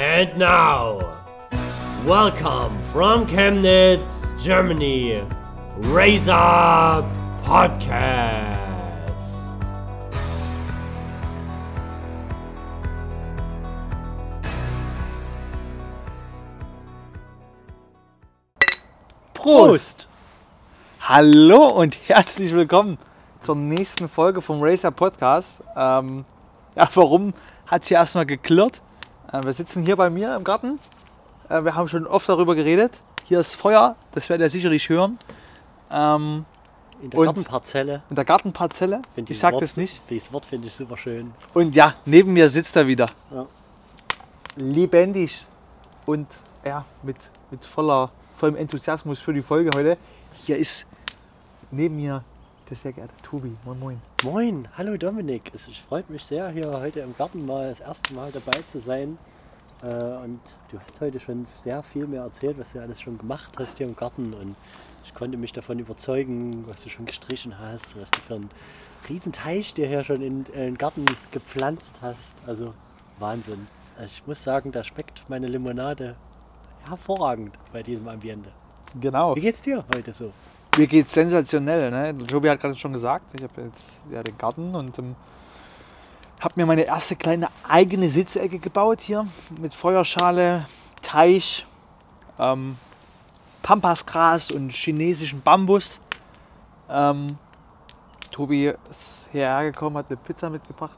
And now, welcome from Chemnitz, Germany, Up Podcast. Prost! Hallo und herzlich willkommen zur nächsten Folge vom Racer Podcast. Ähm, ja, warum hat es hier erstmal geklirrt? Äh, wir sitzen hier bei mir im Garten. Äh, wir haben schon oft darüber geredet. Hier ist Feuer, das werdet ihr sicherlich hören. Ähm, In der Gartenparzelle. in der Gartenparzelle. Find Ich sag Wort- das nicht. Dieses Wort finde ich super schön. Und ja, neben mir sitzt er wieder. Ja. Lebendig und ja, mit, mit voller, vollem Enthusiasmus für die Folge heute. Hier ist neben mir der sehr geehrte Tobi. Moin, moin. Moin, hallo Dominik. Es freut mich sehr, hier heute im Garten mal das erste Mal dabei zu sein. Äh, Und du hast heute schon sehr viel mehr erzählt, was du alles schon gemacht hast hier im Garten. Und ich konnte mich davon überzeugen, was du schon gestrichen hast, was du für einen riesen Teich dir hier schon in, in den Garten gepflanzt hast. Also Wahnsinn. Also ich muss sagen, da schmeckt meine Limonade hervorragend bei diesem Ambiente. Genau. Wie geht's dir heute so? Mir geht's sensationell. Ne? Tobi hat gerade schon gesagt, ich habe jetzt ja den Garten und ähm, habe mir meine erste kleine eigene Sitzecke gebaut hier mit Feuerschale, Teich, ähm, Pampasgras und chinesischen Bambus. Ähm, Tobi ist hierher gekommen, hat eine Pizza mitgebracht.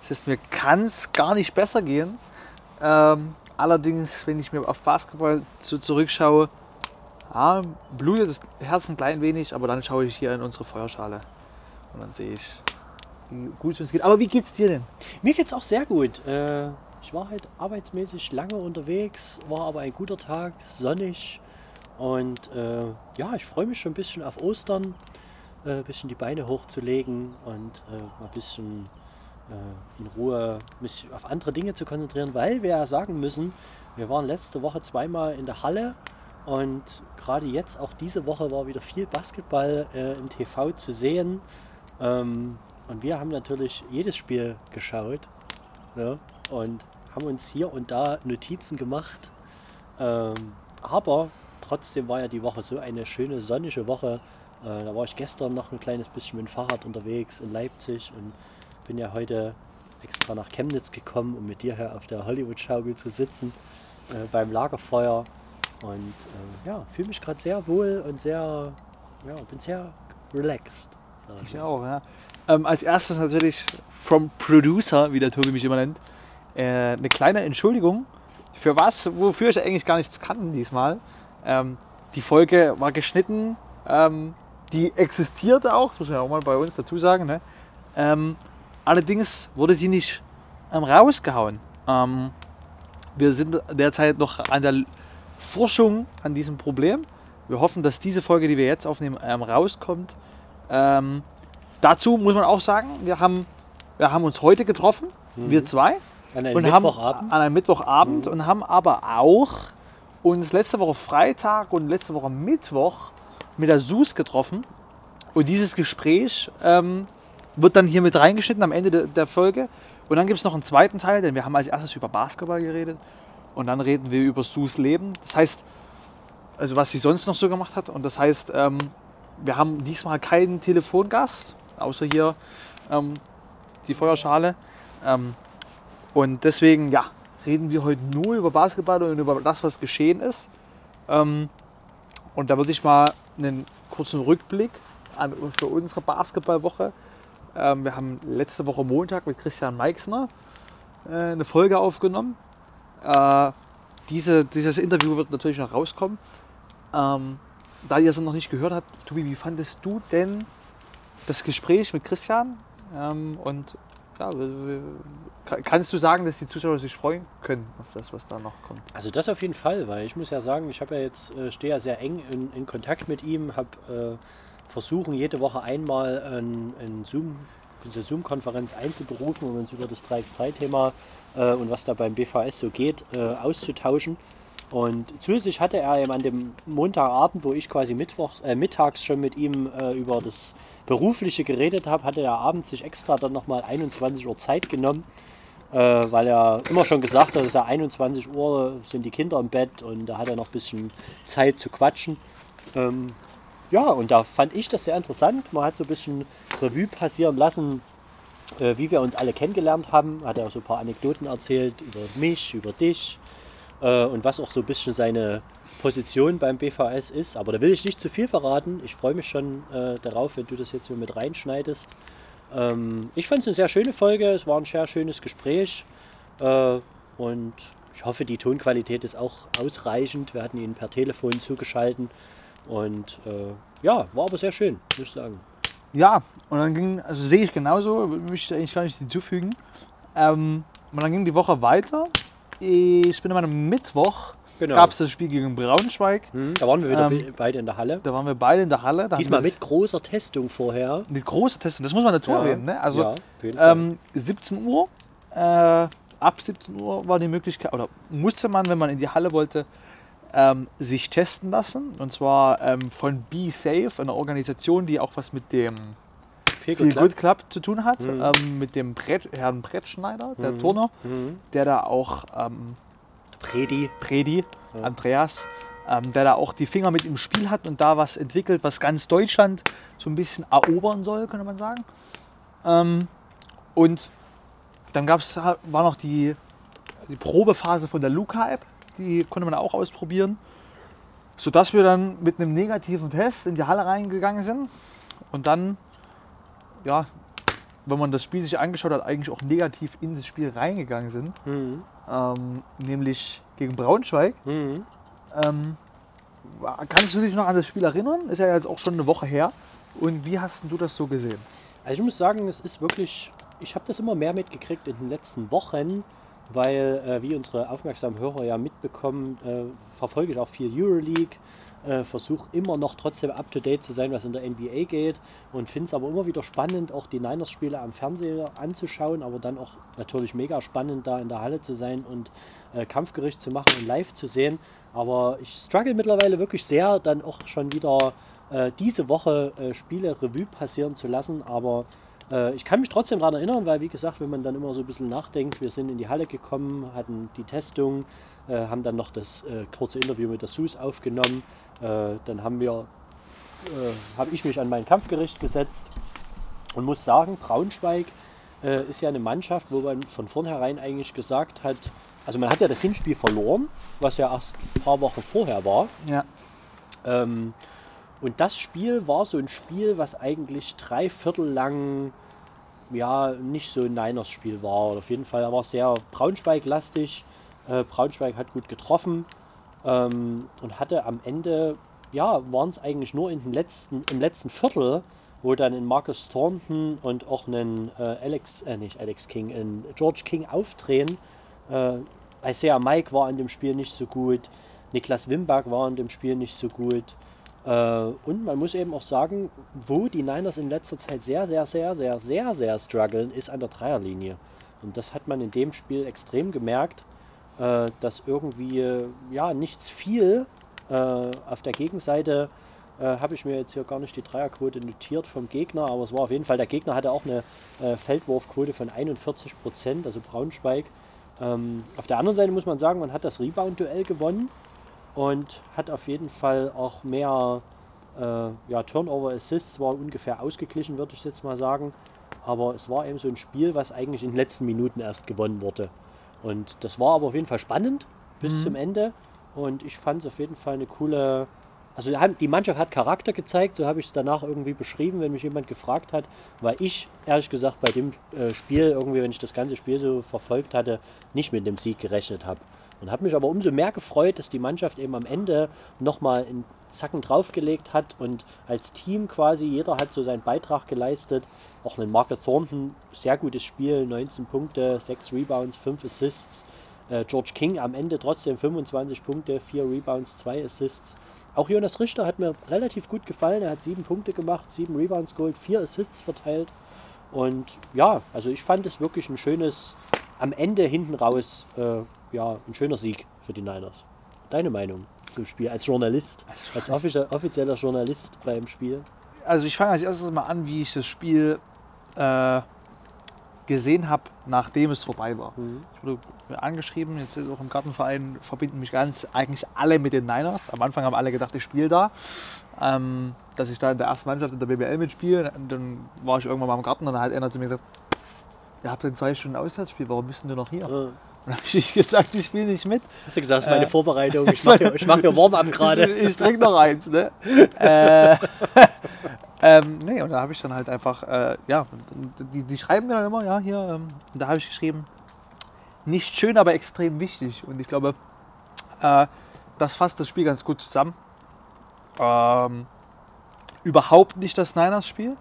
Das heißt, mir kann es gar nicht besser gehen. Ähm, allerdings, wenn ich mir auf Basketball so zurückschaue, ja, blutet das Herz ein klein wenig, aber dann schaue ich hier in unsere Feuerschale und dann sehe ich, gut es geht. Aber wie geht's dir denn? Mir geht's auch sehr gut. Äh, ich war halt arbeitsmäßig lange unterwegs, war aber ein guter Tag, sonnig. Und äh, ja, ich freue mich schon ein bisschen auf Ostern, äh, ein bisschen die Beine hochzulegen und äh, mal ein bisschen äh, in Ruhe mich auf andere Dinge zu konzentrieren, weil wir ja sagen müssen, wir waren letzte Woche zweimal in der Halle und gerade jetzt, auch diese Woche, war wieder viel Basketball äh, im TV zu sehen. Ähm, und wir haben natürlich jedes Spiel geschaut ne? und haben uns hier und da Notizen gemacht. Ähm, aber trotzdem war ja die Woche so eine schöne sonnige Woche. Äh, da war ich gestern noch ein kleines bisschen mit dem Fahrrad unterwegs in Leipzig und bin ja heute extra nach Chemnitz gekommen, um mit dir hier auf der Hollywood-Schaukel zu sitzen äh, beim Lagerfeuer. Und äh, ja, fühle mich gerade sehr wohl und sehr, ja, bin sehr relaxed. Ich auch, ja. Ähm, als erstes natürlich from Producer, wie der Tobi mich immer nennt, äh, eine kleine Entschuldigung für was, wofür ich eigentlich gar nichts kann diesmal. Ähm, die Folge war geschnitten, ähm, die existierte auch, muss man ja auch mal bei uns dazu sagen. Ne? Ähm, allerdings wurde sie nicht ähm, rausgehauen. Ähm, wir sind derzeit noch an der Forschung an diesem Problem. Wir hoffen, dass diese Folge, die wir jetzt aufnehmen, rauskommt. Ähm, dazu muss man auch sagen, wir haben, wir haben uns heute getroffen, wir zwei, An einem und haben Mittwochabend. an einem Mittwochabend und haben aber auch uns letzte Woche Freitag und letzte Woche Mittwoch mit der SUS getroffen. Und dieses Gespräch ähm, wird dann hier mit reingeschnitten am Ende der, der Folge. Und dann gibt es noch einen zweiten Teil, denn wir haben als erstes über Basketball geredet. Und dann reden wir über Sus Leben. Das heißt, also was sie sonst noch so gemacht hat. Und das heißt, ähm, wir haben diesmal keinen Telefongast, außer hier ähm, die Feuerschale. Ähm, und deswegen, ja, reden wir heute nur über Basketball und über das, was geschehen ist. Ähm, und da würde ich mal einen kurzen Rückblick an, für unsere Basketballwoche. Ähm, wir haben letzte Woche Montag mit Christian Meixner äh, eine Folge aufgenommen. Äh, diese, dieses Interview wird natürlich noch rauskommen. Ähm, da ihr es noch nicht gehört habt, Tobi, wie fandest du denn das Gespräch mit Christian? Ähm, und ja, kannst du sagen, dass die Zuschauer sich freuen können auf das, was da noch kommt? Also das auf jeden Fall, weil ich muss ja sagen, ich habe ja jetzt äh, stehe ja sehr eng in, in Kontakt mit ihm, habe äh, versuchen jede Woche einmal ein, ein Zoom, eine Zoom-Konferenz einzuberufen, um uns über das 3x3-Thema äh, und was da beim BVS so geht, äh, auszutauschen. Und zusätzlich hatte er eben an dem Montagabend, wo ich quasi Mittwoch, äh, mittags schon mit ihm äh, über das Berufliche geredet habe, hatte er abends sich extra dann nochmal 21 Uhr Zeit genommen, äh, weil er immer schon gesagt hat, es ist ja 21 Uhr, sind die Kinder im Bett und da hat er noch ein bisschen Zeit zu quatschen. Ähm, ja, und da fand ich das sehr interessant. Man hat so ein bisschen Revue passieren lassen, äh, wie wir uns alle kennengelernt haben. Hat er auch so ein paar Anekdoten erzählt über mich, über dich äh, und was auch so ein bisschen seine Position beim BVS ist. Aber da will ich nicht zu viel verraten. Ich freue mich schon äh, darauf, wenn du das jetzt hier mit reinschneidest. Ähm, ich fand es eine sehr schöne Folge. Es war ein sehr schönes Gespräch. Äh, und ich hoffe, die Tonqualität ist auch ausreichend. Wir hatten ihn per Telefon zugeschaltet. Und äh, ja, war aber sehr schön, muss ich sagen. Ja, und dann ging, also sehe ich genauso, möchte ich eigentlich gar nicht hinzufügen. Ähm, und dann ging die Woche weiter. Ich bin am Mittwoch, Genau. gab es das Spiel gegen Braunschweig. Hm, da waren wir wieder Ähm, be- beide in der Halle. Da waren wir beide in der Halle. Diesmal mit großer Testung vorher. Mit großer Testung, das muss man dazu Ja. erwähnen. Ne? Also ja, ähm, 17 Uhr, äh, ab 17 Uhr war die Möglichkeit, oder musste man, wenn man in die Halle wollte, ähm, sich testen lassen. Und zwar ähm, von Be Safe, einer Organisation, die auch was mit dem Viel. Good Club zu tun hat. Mhm. Ähm, mit dem Brett, Herrn Brettschneider, der Mhm. Turner, Mhm. der da auch ähm, Predi. Predi, Ja. Andreas, ähm, der da auch die Finger mit im Spiel hat und da was entwickelt, was ganz Deutschland so ein bisschen erobern soll, könnte man sagen. Ähm, und dann gab's, war noch die, die Probephase von der Luca-App, die konnte man auch ausprobieren, sodass wir dann mit einem negativen Test in die Halle reingegangen sind und dann, ja, wenn man das Spiel sich angeschaut hat, eigentlich auch negativ in das Spiel reingegangen sind Mhm. ähm, nämlich gegen Braunschweig. Mhm. Ähm, kannst du dich noch an das Spiel erinnern? Ist ja jetzt auch schon eine Woche her. Und wie hast du das so gesehen? Also ich muss sagen, es ist wirklich, ich habe das immer mehr mitgekriegt in den letzten Wochen, weil, äh, wie unsere aufmerksamen Hörer ja mitbekommen, äh, verfolge ich auch viel Euroleague, äh, versuche immer noch trotzdem up-to-date zu sein, was in der NBA geht und finde es aber immer wieder spannend, auch die Niners-Spiele am Fernseher anzuschauen, aber dann auch natürlich mega spannend, da in der Halle zu sein und äh, Kampfgericht zu machen und live zu sehen. Aber ich struggle mittlerweile wirklich sehr, dann auch schon wieder äh, diese Woche äh, Spiele Revue passieren zu lassen. Aber äh, ich kann mich trotzdem daran erinnern, weil wie gesagt, wenn man dann immer so ein bisschen nachdenkt, wir sind in die Halle gekommen, hatten die Testung, äh, haben dann noch das äh, kurze Interview mit der SUS aufgenommen. Äh, dann haben wir, äh, habe ich mich an mein Kampfgericht gesetzt und muss sagen, Braunschweig äh, ist ja eine Mannschaft, wo man von vornherein eigentlich gesagt hat, also man hat ja das Hinspiel verloren, was ja erst ein paar Wochen vorher war. Ja. Ähm, und das Spiel war so ein Spiel, was eigentlich drei Viertel lang ja nicht so ein Niners-Spiel war. Auf jeden Fall war es sehr Braunschweig-lastig. Äh, Braunschweig hat gut getroffen ähm, und hatte am Ende, ja, waren es eigentlich nur in den letzten, im letzten Viertel, wo dann ein Marcus Thornton und auch ein äh, Alex, äh, nicht Alex King, ein George King aufdrehen. Äh, Isaiah Mike war in dem Spiel nicht so gut. Niklas Wimbach war in dem Spiel nicht so gut. Äh, und man muss eben auch sagen, wo die Niners in letzter Zeit sehr, sehr, sehr, sehr, sehr, sehr strugglen, ist an der Dreierlinie. Und das hat man in dem Spiel extrem gemerkt, äh, dass irgendwie äh, ja nichts fiel. Äh, auf der Gegenseite äh, habe ich mir jetzt hier gar nicht die Dreierquote notiert vom Gegner, aber es war auf jeden Fall, der Gegner hatte auch eine äh, Feldwurfquote von 41 Prozent, also Braunschweig. Ähm, auf der anderen Seite muss man sagen, man hat das Rebound-Duell gewonnen und hat auf jeden Fall auch mehr äh, ja, Turnover-Assists, war ungefähr ausgeglichen, würde ich jetzt mal sagen. Aber es war eben so ein Spiel, was eigentlich in den letzten Minuten erst gewonnen wurde. Und das war aber auf jeden Fall spannend bis zum Ende. Und ich fand es auf jeden Fall eine coole. Also die Mannschaft hat Charakter gezeigt, so habe ich es danach irgendwie beschrieben, wenn mich jemand gefragt hat, weil ich ehrlich gesagt bei dem äh, Spiel irgendwie, wenn ich das ganze Spiel so verfolgt hatte, nicht mit dem Sieg gerechnet habe. Und habe mich aber umso mehr gefreut, dass die Mannschaft eben am Ende nochmal einen Zacken draufgelegt hat und als Team quasi, jeder hat so seinen Beitrag geleistet. Auch ein Marcus Thornton, sehr gutes Spiel, 19 Punkte, 6 Rebounds, 5 Assists. Äh, George King am Ende trotzdem 25 Punkte, 4 Rebounds, 2 Assists. Auch Jonas Richter hat mir relativ gut gefallen. Er hat 7 Punkte gemacht, 7 Rebounds geholt, 4 Assists verteilt. Und ja, also ich fand es wirklich ein schönes, am Ende hinten raus, äh, ja, ein schöner Sieg für die Niners. Deine Meinung zum Spiel als Journalist, Als als offizie- offizieller Journalist beim Spiel? Also ich fange als erstes mal an, wie ich das Spiel äh, gesehen habe, nachdem es vorbei war. Ich wurde angeschrieben, jetzt ist auch im Gartenverein verbinden mich ganz eigentlich alle mit den Niners. Am Anfang haben alle gedacht, ich spiele da. Ähm, dass ich da in der ersten Mannschaft in der BBL mitspiele. Und dann war ich irgendwann mal im Garten und dann hat einer zu mir gesagt, ihr habt ein zwei Stunden Auswärtsspiel, warum bist denn du noch hier? Ja. Und dann habe ich gesagt, ich spiele nicht mit. Hast du gesagt, das ist meine Äh, Vorbereitung, ich mache ich mach hier Warm-up gerade. Ich, ich trinke noch eins, ne? äh, ähm, nee, und da habe ich dann halt einfach, äh, ja, die, die schreiben mir dann immer, ja, hier, ähm, und da habe ich geschrieben, nicht schön, aber extrem wichtig. Und ich glaube, äh, das fasst das Spiel ganz gut zusammen. Ähm, überhaupt nicht das Niners-Spiel,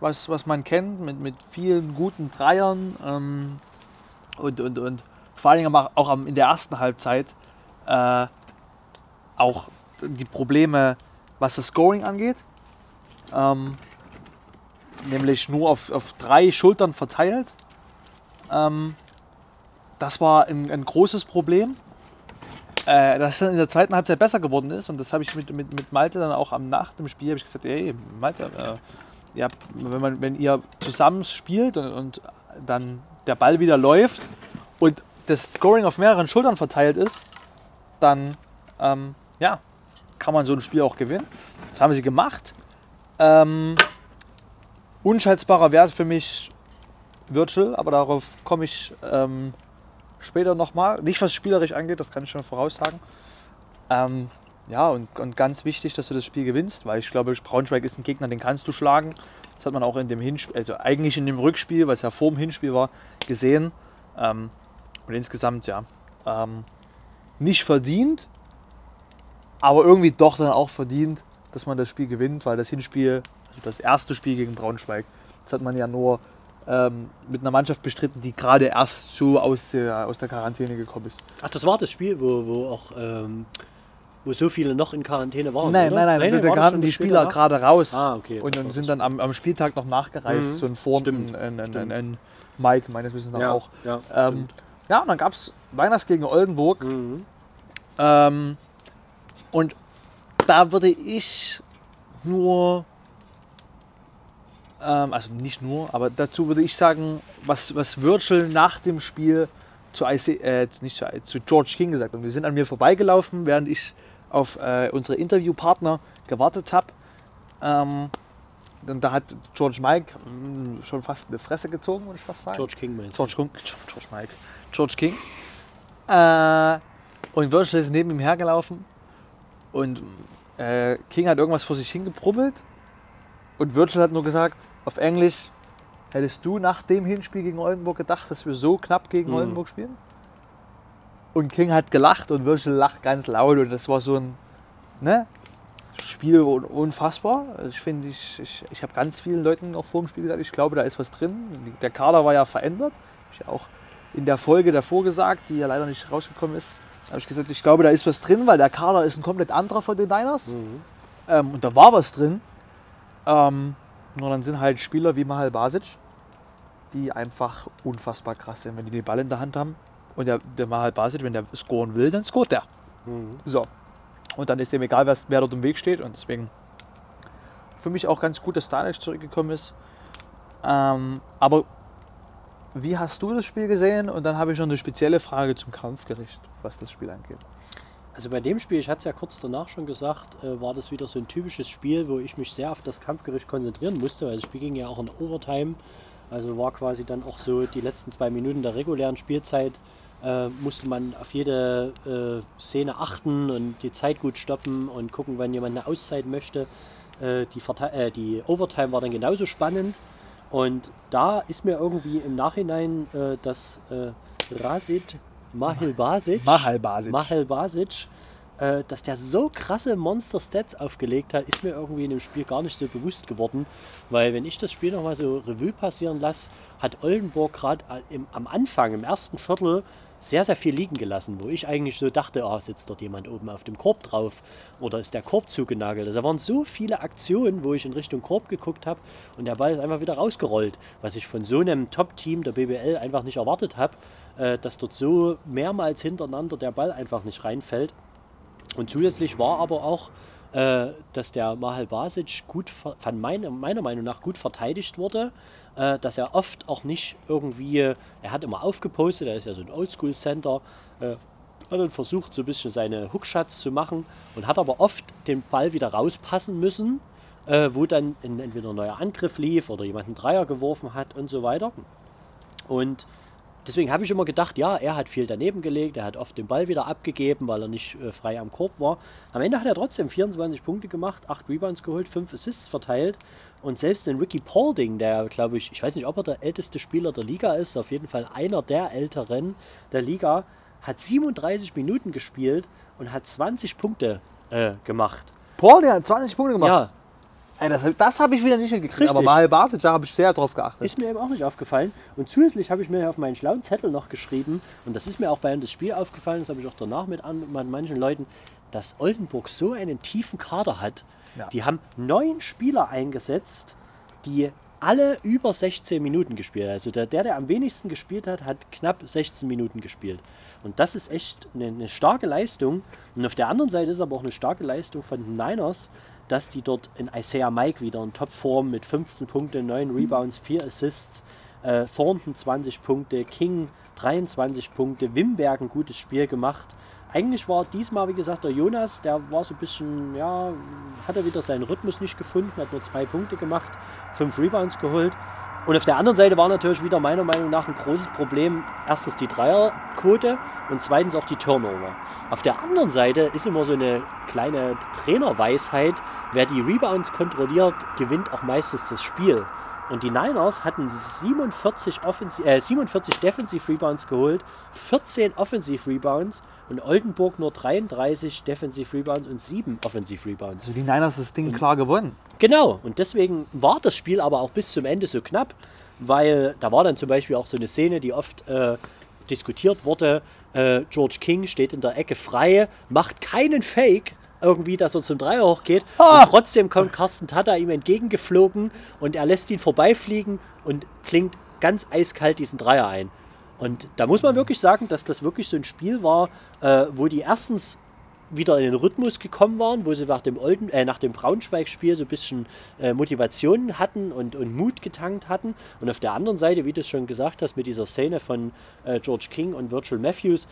was, was man kennt, mit, mit vielen guten Dreiern ähm, und, und, und vor allen Dingen auch, in der ersten Halbzeit äh, auch die Probleme, was das Scoring angeht. Ähm, nämlich nur auf, auf drei Schultern verteilt. Ähm, das war ein, ein großes Problem. Äh, das dann in der zweiten Halbzeit besser geworden ist. Und das habe ich mit, mit, mit Malte dann auch am nach dem Spiel ich gesagt, ey, Malte, äh, ja, wenn, man, wenn ihr zusammen spielt und, und dann der Ball wieder läuft und das Scoring auf mehreren Schultern verteilt ist, dann ähm, ja, kann man so ein Spiel auch gewinnen. Das haben sie gemacht. Ähm, unschätzbarer Wert für mich Virtual, aber darauf komme ich ähm, später nochmal. Nicht was spielerisch angeht, das kann ich schon voraussagen. Ähm, ja, und, und ganz wichtig, dass du das Spiel gewinnst, weil ich glaube, Braunschweig ist ein Gegner, den kannst du schlagen. Das hat man auch in dem Hinspiel, also eigentlich in dem Rückspiel, was ja vor dem Hinspiel war, gesehen. Ähm, und insgesamt, ja, ähm, nicht verdient, aber irgendwie doch dann auch verdient, dass man das Spiel gewinnt, weil das Hinspiel, also das erste Spiel gegen Braunschweig, das hat man ja nur ähm, mit einer Mannschaft bestritten, die gerade erst so aus der, aus der Quarantäne gekommen ist. Ach, das war das Spiel, wo, wo auch ähm, wo so viele noch in Quarantäne waren. nein, oder? nein, nein, da war das kamen die Spieler danach? gerade raus Ah, okay. und, und sind dann am, am Spieltag noch nachgereist, Mhm. so ein Form, Stimmt, ein, ein, ein, Mike meines Wissens nach ja, auch. Ja, Ähm, stimmt. Ja, und dann gab es Weihnachts gegen Oldenburg. Mhm. Ähm, und da würde ich nur, ähm, also nicht nur, aber dazu würde ich sagen, was, was Virgil nach dem Spiel zu, IC, äh, nicht zu, zu George King gesagt hat. Und wir sind an mir vorbeigelaufen, während ich auf äh, unsere Interviewpartner gewartet habe. Ähm, und da hat George Mike mh, schon fast eine Fresse gezogen, würde ich fast sagen. George King meinst du? George, King, George Mike. George King. Äh, und Virgil ist neben ihm hergelaufen und äh, King hat irgendwas vor sich hingebrummelt und Virgil hat nur gesagt, auf Englisch, hättest du nach dem Hinspiel gegen Oldenburg gedacht, dass wir so knapp gegen Mhm. Oldenburg spielen? Und King hat gelacht und Virgil lacht ganz laut und das war so ein ne, Spiel un- unfassbar. Also ich finde, ich, ich, ich habe ganz vielen Leuten auch vor dem Spiel gesagt, ich glaube, da ist was drin. Der Kader war ja verändert. Ich auch in der Folge davor gesagt, die ja leider nicht rausgekommen ist, habe ich gesagt, ich glaube, da ist was drin, weil der Kader ist ein komplett anderer von den Niners. Mhm. Ähm, und da war was drin. Ähm, nur dann sind halt Spieler wie Mahal Basic, die einfach unfassbar krass sind, wenn die den Ball in der Hand haben. Und der, der Mahal Basic, wenn der scoren will, dann scoret der. Mhm. So. Und dann ist dem egal, wer, wer dort im Weg steht. Und deswegen für mich auch ganz gut, dass Stanic zurückgekommen ist. Ähm, aber wie hast du das Spiel gesehen? Und dann habe ich noch eine spezielle Frage zum Kampfgericht, was das Spiel angeht. Also bei dem Spiel, ich hatte es ja kurz danach schon gesagt, äh, war das wieder so ein typisches Spiel, wo ich mich sehr auf das Kampfgericht konzentrieren musste, weil das Spiel ging ja auch in Overtime. Also war quasi dann auch so die letzten zwei Minuten der regulären Spielzeit, äh, musste man auf jede äh, Szene achten und die Zeit gut stoppen und gucken, wann jemand eine Auszeit möchte. Äh, die, Verte äh, die Overtime war dann genauso spannend. Und da ist mir irgendwie im Nachhinein äh, das äh, Rasid Mahil Basic, Mahal Basic. Mahel Basic, äh, dass der so krasse Monster-Stats aufgelegt hat, ist mir irgendwie in dem Spiel gar nicht so bewusst geworden. Weil wenn ich das Spiel nochmal so Revue passieren lasse, hat Oldenburg gerade am Anfang, im ersten Viertel, sehr, sehr viel liegen gelassen, wo ich eigentlich so dachte, ah, sitzt dort jemand oben auf dem Korb drauf oder ist der Korb zugenagelt. Also da waren so viele Aktionen, wo ich in Richtung Korb geguckt habe und der Ball ist einfach wieder rausgerollt, was ich von so einem Top-Team der BBL einfach nicht erwartet habe, äh, dass dort so mehrmals hintereinander der Ball einfach nicht reinfällt. Und zusätzlich war aber auch, äh, dass der Mahal Basic gut, von meine, meiner Meinung nach gut verteidigt wurde. Äh, dass er oft auch nicht irgendwie, äh, er hat immer aufgepostet, er ist ja so ein Oldschool-Center, äh, hat dann versucht, so ein bisschen seine Hookshots zu machen und hat aber oft den Ball wieder rauspassen müssen, äh, wo dann entweder ein neuer Angriff lief oder jemand einen Dreier geworfen hat und so weiter. Und deswegen habe ich immer gedacht, ja, er hat viel daneben gelegt, er hat oft den Ball wieder abgegeben, weil er nicht äh, frei am Korb war. Am Ende hat er trotzdem 24 Punkte gemacht, 8 Rebounds geholt, 5 Assists verteilt. Und selbst den Ricky Paulding, der glaube ich, ich weiß nicht, ob er der älteste Spieler der Liga ist, auf jeden Fall einer der älteren der Liga, hat 37 Minuten gespielt und hat 20 Punkte äh, gemacht. Paul, der hat 20 Punkte gemacht. Ja, Ey, das das habe ich wieder nicht gekriegt. Richtig. Aber Mahal Bartic, da habe ich sehr drauf geachtet. Ist mir eben auch nicht aufgefallen. Und zusätzlich habe ich mir auf meinen schlauen Zettel noch geschrieben, und das ist mir auch während des Spiels aufgefallen, das habe ich auch danach mit, an, mit manchen Leuten, dass Oldenburg so einen tiefen Kader hat. Ja. Die haben neun Spieler eingesetzt, die alle über 16 Minuten gespielt haben. Also der, der, der am wenigsten gespielt hat, hat knapp 16 Minuten gespielt. Und das ist echt eine, eine starke Leistung. Und auf der anderen Seite ist aber auch eine starke Leistung von den Niners, dass die dort in Isaiah Mike wieder in Topform mit 15 Punkten, 9 Rebounds, 4 Assists, äh, Thornton 20 Punkte, King 23 Punkte, Wimberg ein gutes Spiel gemacht. Eigentlich war diesmal, wie gesagt, der Jonas, der war so ein bisschen, ja, hat er wieder seinen Rhythmus nicht gefunden, hat nur zwei Punkte gemacht, fünf Rebounds geholt. Und auf der anderen Seite war natürlich wieder meiner Meinung nach ein großes Problem, erstens die Dreierquote und zweitens auch die Turnover. Auf der anderen Seite ist immer so eine kleine Trainerweisheit, wer die Rebounds kontrolliert, gewinnt auch meistens das Spiel. Und die Niners hatten 47, Offensi äh, 47 Defensive Rebounds geholt, 14 Offensive Rebounds und Oldenburg nur 33 Defensive Rebounds und 7 Offensive Rebounds. Also die Niners das Ding klar gewonnen. Genau, und deswegen war das Spiel aber auch bis zum Ende so knapp, weil da war dann zum Beispiel auch so eine Szene, die oft äh, diskutiert wurde. Äh, George King steht in der Ecke frei, macht keinen Fake, irgendwie, dass er zum Dreier hochgeht. Ah! Und trotzdem kommt Carsten Tata ihm entgegengeflogen und er lässt ihn vorbeifliegen und klingt ganz eiskalt diesen Dreier ein. Und da muss man wirklich sagen, dass das wirklich so ein Spiel war, äh, wo die erstens wieder in den Rhythmus gekommen waren, wo sie nach dem, Olden, äh, nach dem Braunschweig-Spiel so ein bisschen äh, Motivation hatten und, und Mut getankt hatten. Und auf der anderen Seite, wie du es schon gesagt hast, mit dieser Szene von äh, George King und Virgil Matthews,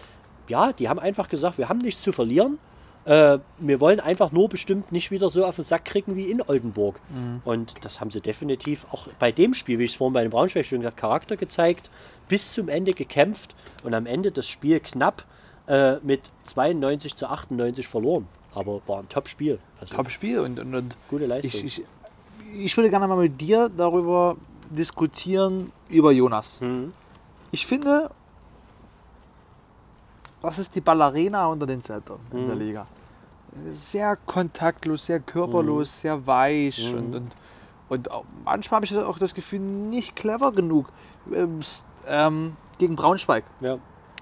ja, die haben einfach gesagt, wir haben nichts zu verlieren. Äh, wir wollen einfach nur bestimmt nicht wieder so auf den Sack kriegen wie in Oldenburg. Und das haben sie definitiv auch bei dem Spiel, wie ich es vorhin bei dem Braunschweig-Spiel gesagt Charakter gezeigt, bis zum Ende gekämpft und am Ende das Spiel knapp äh, mit 92 zu 98 verloren. Aber war ein Top-Spiel. Also Top-Spiel und, und, und gute Leistung. ich, ich, ich würde gerne mal mit dir darüber diskutieren, über Jonas. Mhm. Ich finde, das ist die Ballerina unter den Centern in der Mhm. Liga. Sehr kontaktlos, sehr körperlos, Mhm. sehr weich und, und, und auch, manchmal habe ich auch das Gefühl, nicht clever genug ähm, ähm, gegen Braunschweig. ja.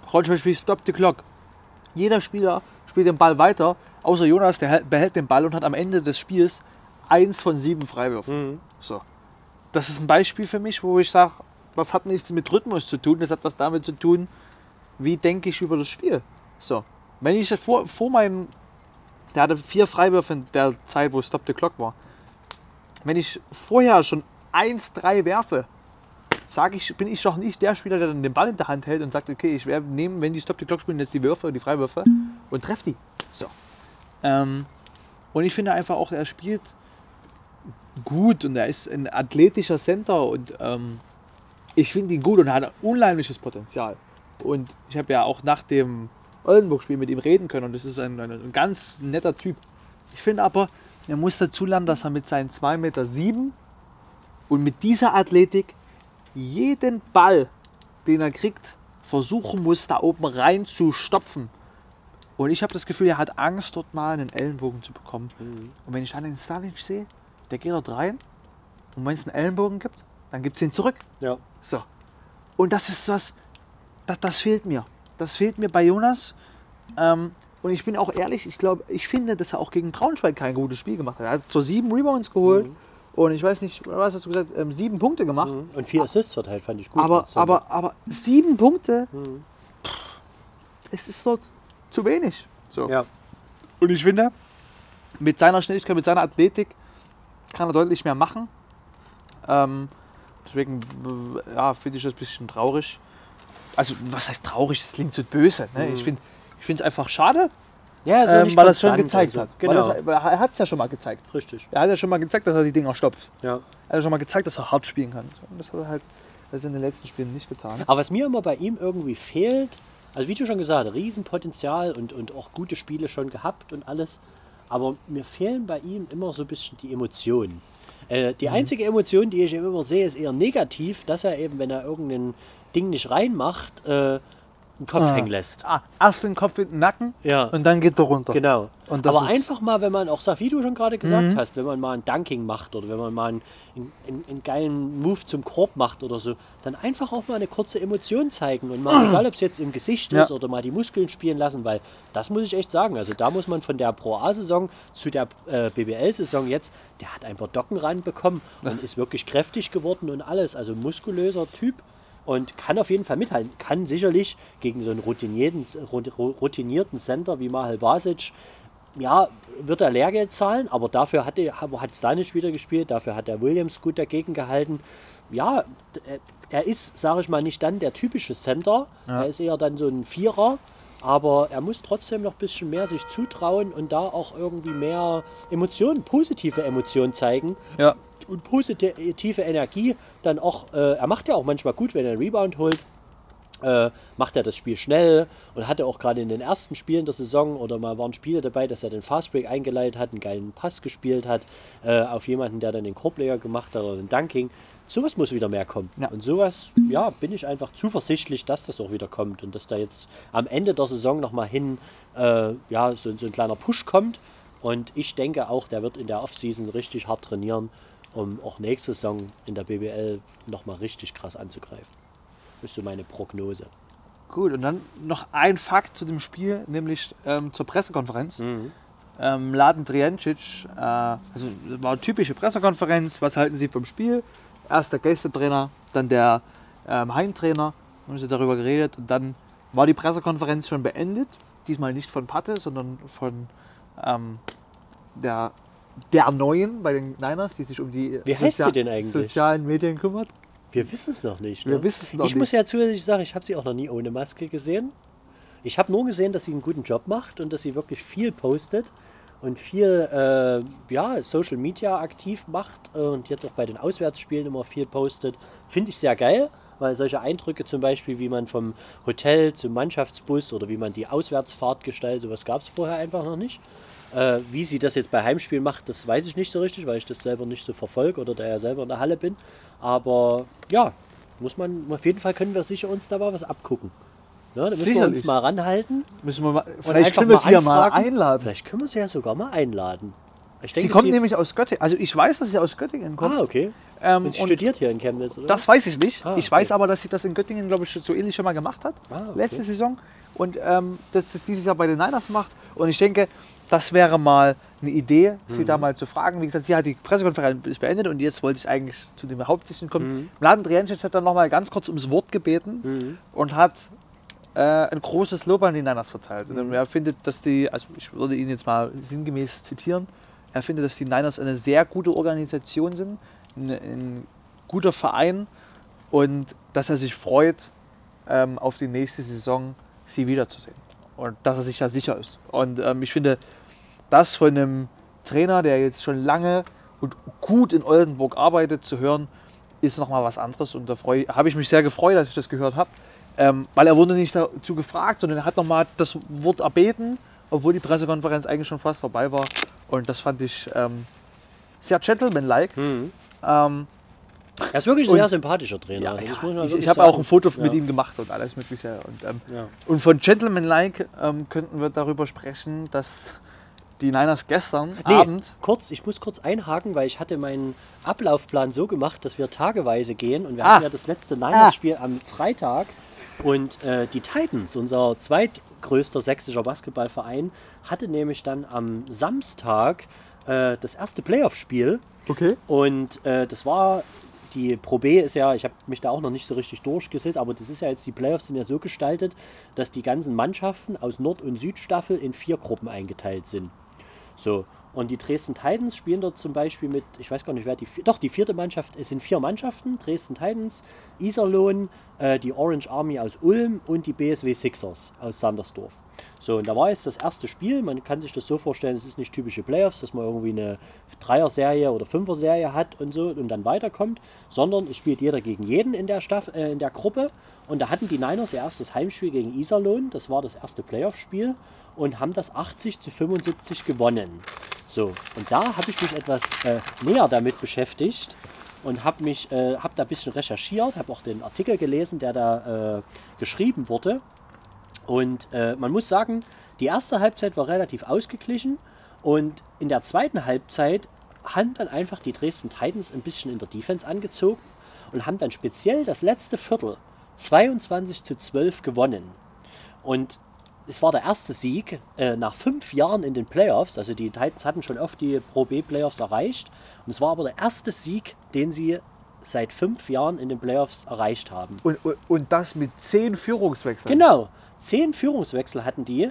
Braunschweig spielt Stop the Clock. Jeder Spieler spielt den Ball weiter, außer Jonas, der hält- behält den Ball und hat am Ende des Spiels eins von sieben Freiwürfen. Mhm. So. Das ist ein Beispiel für mich, wo ich sage, das hat nichts mit Rhythmus zu tun, das hat was damit zu tun, wie denke ich über das Spiel. So. Wenn ich vor, vor meinem, der hatte vier Freiwürfe in der Zeit, wo Stop the Clock war. Wenn ich vorher schon 1-3 werfe, sage ich, bin ich doch nicht der Spieler, der dann den Ball in der Hand hält und sagt, okay, ich werde nehmen, wenn die Stop the Clock spielen, jetzt die Würfe, die Freiwürfe und treffe die. So. Ähm, und ich finde einfach auch, er spielt gut und er ist ein athletischer Center und ähm, ich finde ihn gut und er hat ein unheimliches Potenzial. Und ich habe ja auch nach dem Oldenburg-Spiel mit ihm reden können und das ist ein, ein, ein ganz netter Typ. Ich finde aber, er muss dazu lernen, dass er mit seinen 2,7 Meter und mit dieser Athletik jeden Ball, den er kriegt, versuchen muss, da oben rein zu stopfen. Und ich habe das Gefühl, er hat Angst, dort mal einen Ellenbogen zu bekommen. Mhm. Und wenn ich dann den Stalic sehe, der geht dort rein und wenn es einen Ellenbogen gibt, dann gibt es ihn zurück. ja. So. Und das ist was, das, das fehlt mir. Das fehlt mir bei Jonas. Ähm, und ich bin auch ehrlich, ich glaube, ich finde, dass er auch gegen Braunschweig kein gutes Spiel gemacht hat. Er hat zwar sieben Rebounds geholt und ich weiß nicht, was hast du gesagt, ähm, sieben Punkte gemacht. Mhm. Und vier Assists verteilt, fand ich gut. Aber, aber, aber sieben Punkte, Mhm. es ist dort zu wenig. So. Ja. Und ich finde, mit seiner Schnelligkeit, mit seiner Athletik kann er deutlich mehr machen. Ähm, Deswegen ja, finde ich das ein bisschen traurig. Also, was heißt traurig? Das klingt so böse. Ne? Ich finde es einfach schade, Ja, so ähm, weil er es schon gezeigt also, hat. Genau. weil er hat es ja schon mal gezeigt. Richtig. Er hat ja schon mal gezeigt, dass er die Dinger stopft. Ja. Er hat ja schon mal gezeigt, dass er hart spielen kann. Und das hat er halt das in den letzten Spielen nicht getan. Aber was mir immer bei ihm irgendwie fehlt, also wie du schon gesagt hast, Riesenpotenzial und, und auch gute Spiele schon gehabt und alles. Aber mir fehlen bei ihm immer so ein bisschen die Emotionen. Äh, die einzige Emotion, die ich eben immer sehe, ist eher negativ, dass er eben, wenn er irgendein Ding nicht reinmacht, äh, den Kopf Ah. hängen lässt. Ah, erst den Kopf in den Nacken Ja. und dann geht er runter. Genau. Aber Mhm. einfach mal, wenn man auch sagt, wie du schon gerade gesagt hast, wenn man mal ein Dunking macht oder wenn man mal einen, einen, einen, geilen Move zum Korb macht oder so, dann einfach auch mal eine kurze Emotion zeigen und mal, egal ob es jetzt im Gesicht Ja. ist oder mal die Muskeln spielen lassen, weil das muss ich echt sagen. Also da muss man von der Pro A-Saison zu der äh, BBL-Saison jetzt, der hat einfach Docken ranbekommen und ist wirklich kräftig geworden und alles. Also muskulöser Typ und kann auf jeden Fall mithalten. Kann sicherlich gegen so einen routinierten, routinierten Center wie Mahal Basic, ja, wird er Lehrgeld zahlen, aber dafür hat, er- hat Stanic wieder gespielt, dafür hat der Williams gut dagegen gehalten. Ja, äh, er ist, sage ich mal, nicht dann der typische Center, er ist eher dann so ein Vierer, aber er muss trotzdem noch ein bisschen mehr sich zutrauen und da auch irgendwie mehr Emotionen, positive Emotionen zeigen, Ja. Und positive Energie dann auch, äh, er macht ja auch manchmal gut, wenn er einen Rebound holt, äh, macht er das Spiel schnell und hatte auch gerade in den ersten Spielen der Saison oder mal waren Spiele dabei, dass er den Fastbreak eingeleitet hat, einen geilen Pass gespielt hat, äh, auf jemanden, der dann den Korbleger gemacht hat oder den Dunking. Sowas muss wieder mehr kommen. Ja. Und sowas, ja, bin ich einfach zuversichtlich, dass das auch wieder kommt und dass da jetzt am Ende der Saison nochmal hin, äh, ja, so, so ein kleiner Push kommt. Und ich denke auch, der wird in der Offseason richtig hart trainieren, um auch nächste Saison in der BBL nochmal richtig krass anzugreifen. Das ist so meine Prognose. Gut, und dann noch ein Fakt zu dem Spiel, nämlich ähm, zur Pressekonferenz. Ähm, Laden Trijancic, äh, also das war eine typische Pressekonferenz, was halten Sie vom Spiel? Erst der Gästetrainer, dann der ähm, Heimtrainer, haben sie darüber geredet und dann war die Pressekonferenz schon beendet. Diesmal nicht von Patte, sondern von ähm, der, der Neuen bei den Niners, die sich um die sozialen Medien kümmert. Wir wissen es noch nicht. Wir Ne? wissen es noch ich muss nicht. ja zusätzlich sagen, ich habe sie auch noch nie ohne Maske gesehen. Ich habe nur gesehen, dass sie einen guten Job macht und dass sie wirklich viel postet und viel äh, ja, Social Media aktiv macht und jetzt auch bei den Auswärtsspielen immer viel postet. Finde ich sehr geil, weil solche Eindrücke zum Beispiel, wie man vom Hotel zum Mannschaftsbus oder wie man die Auswärtsfahrt gestaltet, sowas gab es vorher einfach noch nicht. Äh, wie sie das jetzt bei Heimspielen macht, das weiß ich nicht so richtig, weil ich das selber nicht so verfolge oder da ja selber in der Halle bin. Aber ja, muss man, auf jeden Fall können wir sicher uns da mal was abgucken. Ja, da müssen wir uns Sicherlich. mal ranhalten. Müssen wir mal, vielleicht können wir sie ja mal einladen. Vielleicht können wir sie ja sogar mal einladen. Ich Sie denke, kommt nämlich aus Göttingen. Also ich weiß, dass sie aus Göttingen kommt. Ah, okay. Ähm, Und sie studiert hier in Chemnitz, oder? das weiß ich nicht. Ah, Ich okay. weiß aber, dass sie das in Göttingen, glaube ich, so ähnlich schon mal gemacht hat. Ah, okay. Letzte Saison. Und ähm, dass das dieses Jahr bei den Niners macht. Und ich denke, das wäre mal eine Idee, sie Mhm. da mal zu fragen. Wie gesagt, hat die Pressekonferenz ist beendet und jetzt wollte ich eigentlich zu dem Hauptsächlichen kommen. Mhm. Mladen Drijancic hat dann noch mal ganz kurz ums Wort gebeten Mhm. und hat äh, ein großes Lob an die Niners verteilt. Mhm. Und er findet, dass die, also ich würde ihn jetzt mal sinngemäß zitieren, er findet, dass die Niners eine sehr gute Organisation sind, ein, ein guter Verein und dass er sich freut, ähm, auf die nächste Saison sie wiederzusehen. Und dass er sich ja sicher ist. Und ähm, ich finde, das von einem Trainer, der jetzt schon lange und gut in Oldenburg arbeitet, zu hören, ist nochmal was anderes. Und da habe ich mich sehr gefreut, als ich das gehört habe. Ähm, weil er wurde nicht dazu gefragt, sondern er hat nochmal das Wort erbeten, obwohl die Pressekonferenz eigentlich schon fast vorbei war. Und das fand ich ähm, sehr gentlemanlike. Mhm. Ähm, Er ist wirklich ein Und- sehr sympathischer Trainer. ja, also ja, ich, ich habe auch ein Foto mit Ja. ihm gemacht und alles Mögliche. Und, ähm, und von Gentlemanlike ähm, könnten wir darüber sprechen, dass die Niners gestern Nee, Abend. kurz, ich muss kurz einhaken, weil ich hatte meinen Ablaufplan so gemacht, dass wir tageweise gehen und wir Ah. hatten ja das letzte Niners-Spiel am Freitag und äh, die Titans, unser zweitgrößter sächsischer Basketballverein, hatte nämlich dann am Samstag äh, das erste Playoff-Spiel Okay. und äh, das war, die Pro B ist ja, ich habe mich da auch noch nicht so richtig durchgesetzt, aber das ist ja jetzt, die Playoffs sind ja so gestaltet, dass die ganzen Mannschaften aus Nord- und Südstaffel in vier Gruppen eingeteilt sind. So, Und die Dresden Titans spielen dort zum Beispiel mit, ich weiß gar nicht, wer die, doch die vierte Mannschaft, es sind vier Mannschaften, Dresden Titans, Iserlohn, äh, die Orange Army aus Ulm und die BSW Sixers aus Sandersdorf. So, und da war jetzt das erste Spiel. Man kann sich das so vorstellen, es ist nicht typische Playoffs, dass man irgendwie eine Dreier-Serie oder Fünfer-Serie hat und so und dann weiterkommt, sondern es spielt jeder gegen jeden in der, Staff äh, in der Gruppe. Und da hatten die Niners ihr erstes Heimspiel gegen Iserlohn, das war das erste Playoff-Spiel und haben das 80 zu 75 gewonnen. So, und da habe ich mich etwas äh, näher damit beschäftigt und habe mich, äh, habe da ein bisschen recherchiert, habe auch den Artikel gelesen, der da äh, geschrieben wurde. Und äh, man muss sagen, die erste Halbzeit war relativ ausgeglichen und in der zweiten Halbzeit haben dann einfach die Dresden Titans ein bisschen in der Defense angezogen und haben dann speziell das letzte Viertel 22 zu 12 gewonnen. Und es war der erste Sieg äh, nach fünf Jahren in den Playoffs. Also die Titans hatten schon oft die Pro B Playoffs erreicht. Und es war aber der erste Sieg, den sie seit fünf Jahren in den Playoffs erreicht haben. Und, und, und das mit zehn Führungswechseln. Genau. Zehn Führungswechsel hatten die.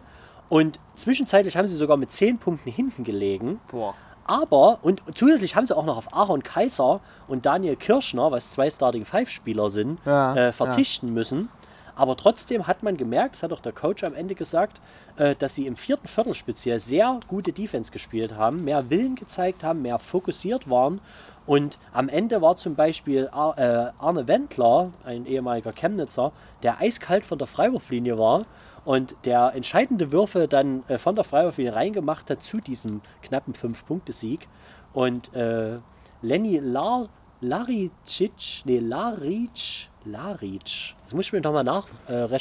Und zwischenzeitlich haben sie sogar mit zehn Punkten hinten gelegen. Boah. Aber, und zusätzlich haben sie auch noch auf Aaron Kaiser und Daniel Kirschner, was zwei Starting Five-Spieler sind, Ja, äh, verzichten müssen. Aber trotzdem hat man gemerkt, das hat auch der Coach am Ende gesagt, äh, dass sie im vierten Viertel speziell sehr gute Defense gespielt haben, mehr Willen gezeigt haben, mehr fokussiert waren. Und am Ende war zum Beispiel äh, Arne Wendler, ein ehemaliger Chemnitzer, der eiskalt von der Freiwurflinie war und der entscheidende Würfe dann äh, von der Freiwurflinie reingemacht hat zu diesem knappen 5-Punkte-Sieg. Und äh, Lenny Lar Laricic, nee, Laric, Laric, das muss ich mir nochmal nach äh,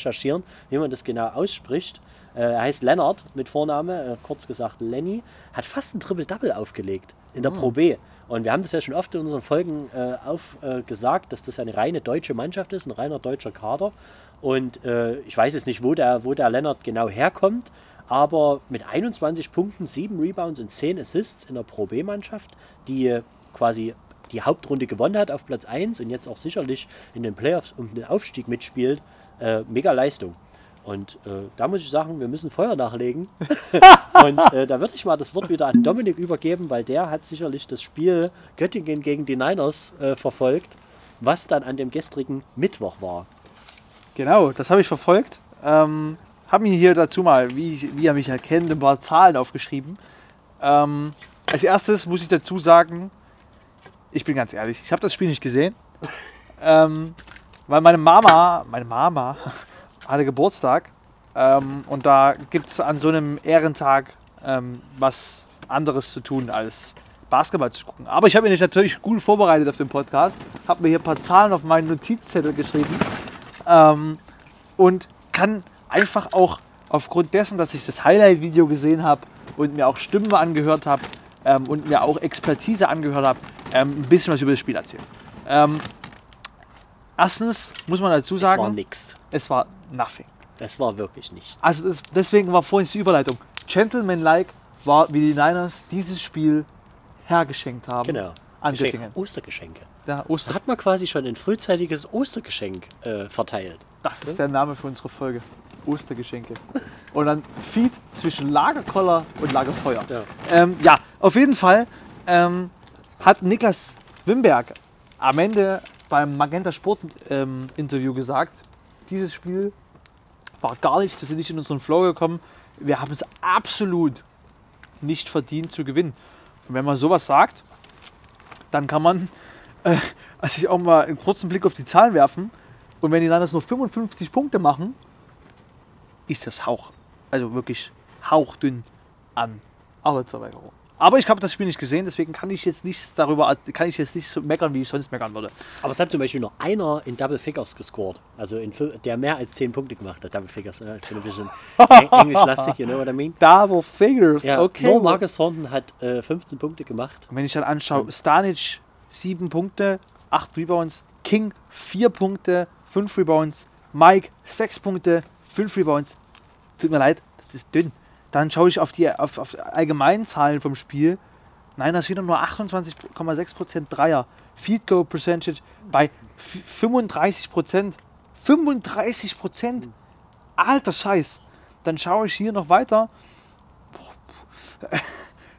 wie man das genau ausspricht. Äh, er heißt Lennart mit Vorname, äh, kurz gesagt Lenny, hat fast ein Triple-Double aufgelegt in der Pro B. Und wir haben das ja schon oft in unseren Folgen äh, auf, äh, dass das eine reine deutsche Mannschaft ist, ein reiner deutscher Kader. Und äh, ich weiß jetzt nicht, wo der, wo der Lennart genau herkommt, aber mit 21 Punkten, 7 Rebounds und 10 Assists in der Pro B-Mannschaft, die äh, quasi die Hauptrunde gewonnen hat auf Platz 1 und jetzt auch sicherlich in den Playoffs um den Aufstieg mitspielt, mega Leistung. Und äh, da muss ich sagen, wir müssen Feuer nachlegen. und äh, da würde ich mal das Wort wieder an Dominik übergeben, weil der hat sicherlich das Spiel Göttingen gegen die Niners äh, verfolgt, was dann an dem gestrigen Mittwoch war. Genau, das habe ich verfolgt. Ähm, habe mir hier dazu mal, wie, ich, wie er mich erkennt, ein paar Zahlen aufgeschrieben. Ähm, als erstes muss ich dazu sagen, ich bin ganz ehrlich, ich habe das Spiel nicht gesehen. Ähm, weil meine Mama, meine Mama hatte Geburtstag ähm, und da gibt es an so einem Ehrentag ähm, was anderes zu tun als Basketball zu gucken. Aber ich habe mich natürlich gut vorbereitet auf den Podcast, habe mir hier ein paar Zahlen auf meinen Notizzettel geschrieben ähm, und kann einfach auch aufgrund dessen, dass ich das Highlight-Video gesehen habe und mir auch Stimmen angehört habe ähm, und mir auch Expertise angehört habe, ähm, ein bisschen was über das Spiel erzählen. Erstens muss man dazu Es war sagen, nix. es war nothing. Es war wirklich nichts. Also das, deswegen war vorhin die Überleitung. Gentleman-like war, wie die Niners dieses Spiel hergeschenkt haben Genau. an Göttingen. Ostergeschenke. Da Oster, hat man quasi schon ein frühzeitiges Ostergeschenk äh, verteilt. das ist der Name für unsere Folge. Ostergeschenke. Und dann Feed zwischen Lagerkoller und Lagerfeuer. Ja. Ähm, ja, auf jeden Fall ähm, hat Niklas Wimberg am Ende beim Magenta Sport ähm, Interview gesagt, dieses Spiel war gar nichts, wir sind nicht in unseren Flow gekommen, wir haben es absolut nicht verdient zu gewinnen. Und wenn man sowas sagt, dann kann man äh, also sich auch mal einen kurzen Blick auf die Zahlen werfen. Und wenn die Niners nur 55 Punkte machen, ist das Hauch. Also wirklich hauchdünn an Arbeitsverweigerung. Aber ich habe das Spiel nicht gesehen, deswegen kann ich jetzt nicht darüber, kann ich jetzt nicht so meckern, wie ich sonst meckern würde. Aber es hat zum Beispiel noch einer in Double Figures gescored. Also in, der mehr als 10 Punkte gemacht hat. Double Figures. Äh, bisschen eng- englischlastig, you know what I mean? Double Figures, Ja, okay. Nur Marcus Thornton hat äh, 15 Punkte gemacht. Und wenn ich dann anschaue, Stanic 7 Punkte, 8 Rebounds, King 4 Punkte, 5 Rebounds, Mike 6 Punkte, 5 Rebounds. Tut mir leid, das ist dünn. Dann schaue ich auf die auf, auf allgemeinen Zahlen vom Spiel. Nein, das sind wieder nur 28,6% Dreier. Field Goal Percentage bei f- 35%. 35%? Alter Scheiß. Dann schaue ich hier noch weiter.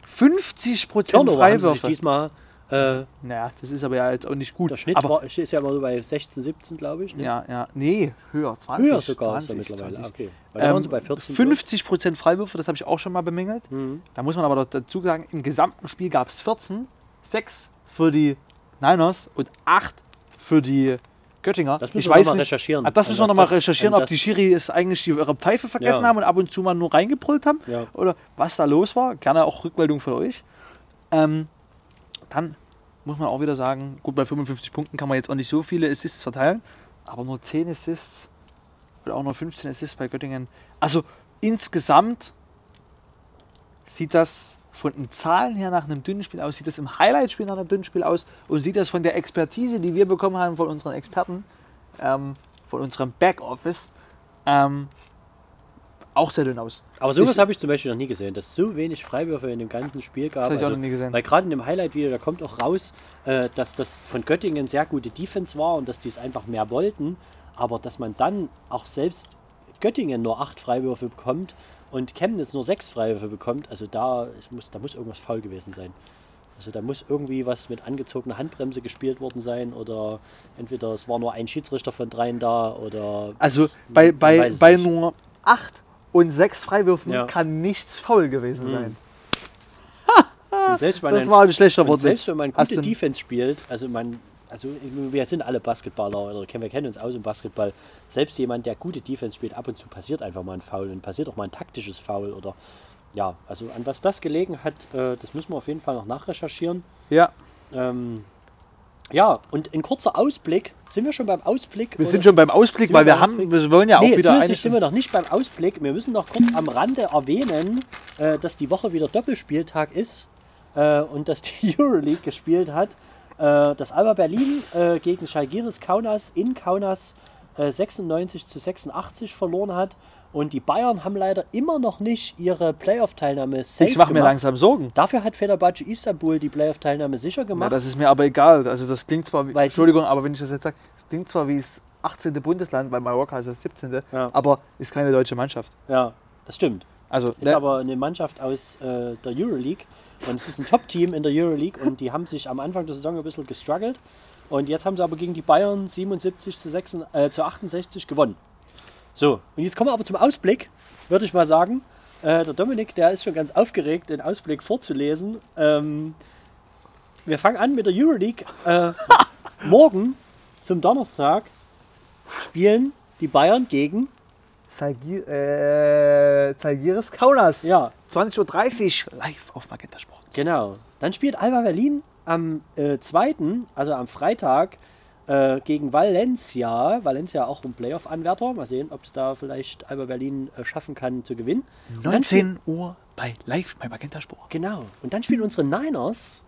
50 Prozent Turnover haben sie sich Freiwürfe. diesmal. Äh, Naja, das ist aber ja jetzt auch nicht gut. der Schnitt aber, war, ist ja immer so bei 16, 17, glaube ich. Ne? Ja, ja. Nee, höher. 20. Höher sogar ist 20, er mittlerweile. 20. Okay. Ähm, sie bei 14. 50 Prozent Freiwürfe, das habe ich auch schon mal bemängelt. Mhm. Da muss man aber dazu sagen, im gesamten Spiel gab es 14, 6 für die Niners und 8 für die Göttinger. Das müssen ich wir weiß noch mal nicht, recherchieren. Ah, Das müssen wir nochmal recherchieren, ob die das- Schiris eigentlich ihre Pfeife vergessen Ja. haben und ab und zu mal nur reingebrüllt haben. Ja. Oder was da los war. Gerne auch Rückmeldung von euch. Ähm, dann muss man auch wieder sagen, gut, bei 55 Punkten kann man jetzt auch nicht so viele Assists verteilen, aber nur 10 Assists oder auch nur 15 Assists bei Göttingen. Also insgesamt sieht das von den Zahlen her nach einem dünnen Spiel aus, sieht das im Highlight-Spiel nach einem dünnen Spiel aus und sieht das von der Expertise, die wir bekommen haben von unseren Experten, ähm, von unserem Backoffice, ähm, auch sehr dünn aus. Aber sowas habe ich zum Beispiel noch nie gesehen, dass so wenig Freiwürfe in dem ganzen Spiel gab. Das habe ich auch Also, noch nie gesehen. Weil gerade in dem Highlight-Video, da kommt auch raus, äh, dass das von Göttingen sehr gute Defense war und dass die es einfach mehr wollten. Aber dass man dann auch selbst Göttingen nur acht Freiwürfe bekommt und Chemnitz nur sechs Freiwürfe bekommt, also da, es muss, da muss irgendwas faul gewesen sein. Also da muss irgendwie was mit angezogener Handbremse gespielt worden sein oder entweder es war nur ein Schiedsrichter von dreien da oder Also bei, bei, bei nicht. nur 8 und 6 Freiwürfen Ja. kann nichts faul gewesen sein. und selbst wenn Das ein- war ein schlechter Wortwitz. selbst wenn man Hast gute du- Defense spielt, also man, also wir sind alle Basketballer oder kennen- wir kennen uns aus im Basketball. Selbst jemand, der gute Defense spielt, ab und zu passiert einfach mal ein Foul und passiert auch mal ein taktisches Foul oder ja, also an was das gelegen hat, äh, das müssen wir auf jeden Fall noch nachrecherchieren. Ja, Ähm, ja, und ein kurzer Ausblick. Sind wir schon beim Ausblick? wir sind schon beim Ausblick, weil wir haben, wir wollen ja auch nee, wieder zusätzlich sind wir noch nicht beim Ausblick. Wir müssen noch kurz am Rande erwähnen, äh, dass die Woche wieder Doppelspieltag ist äh, und dass die Euroleague gespielt hat. Äh, dass Alba Berlin äh, gegen Schalgiris Kaunas in Kaunas äh, 96 zu 86 verloren hat. Und die Bayern haben leider immer noch nicht ihre Playoff-Teilnahme safe Ich mache mir gemacht. langsam Sorgen. Dafür hat Fenerbahce Istanbul die Playoff-Teilnahme sicher Ja, gemacht. das ist mir aber egal. Also das klingt zwar, wie, Weil Entschuldigung, aber wenn ich das jetzt sage, es klingt zwar wie das 18. Bundesland, weil Mallorca ist das 17., Ja. aber ist keine deutsche Mannschaft. ja, das stimmt. Also Ist ne, aber eine Mannschaft aus äh, der Euroleague. Und es ist ein Top-Team in der Euroleague. Und die haben sich am Anfang der Saison ein bisschen gestruggelt. Und jetzt haben sie aber gegen die Bayern 77 zu, 6, äh, zu 68 gewonnen. So, und jetzt kommen wir aber zum Ausblick, würde ich mal sagen. Äh, der Dominik, der ist schon ganz aufgeregt, den Ausblick vorzulesen. Ähm, wir fangen an mit der Euroleague. Äh, morgen zum Donnerstag spielen die Bayern gegen Zalgi- äh, Zalgiris Kaunas. Ja. 20.30 Uhr live auf Magenta Sport. Genau. Dann spielt Alba Berlin am äh, 2., also am Freitag, äh, gegen Valencia. Valencia auch ein Playoff-Anwärter. Mal sehen, ob es da vielleicht Alba Berlin äh, schaffen kann zu gewinnen. Und dann spielt- 19 Uhr bei live bei Magenta Sport. Genau. Und dann spielen unsere Niners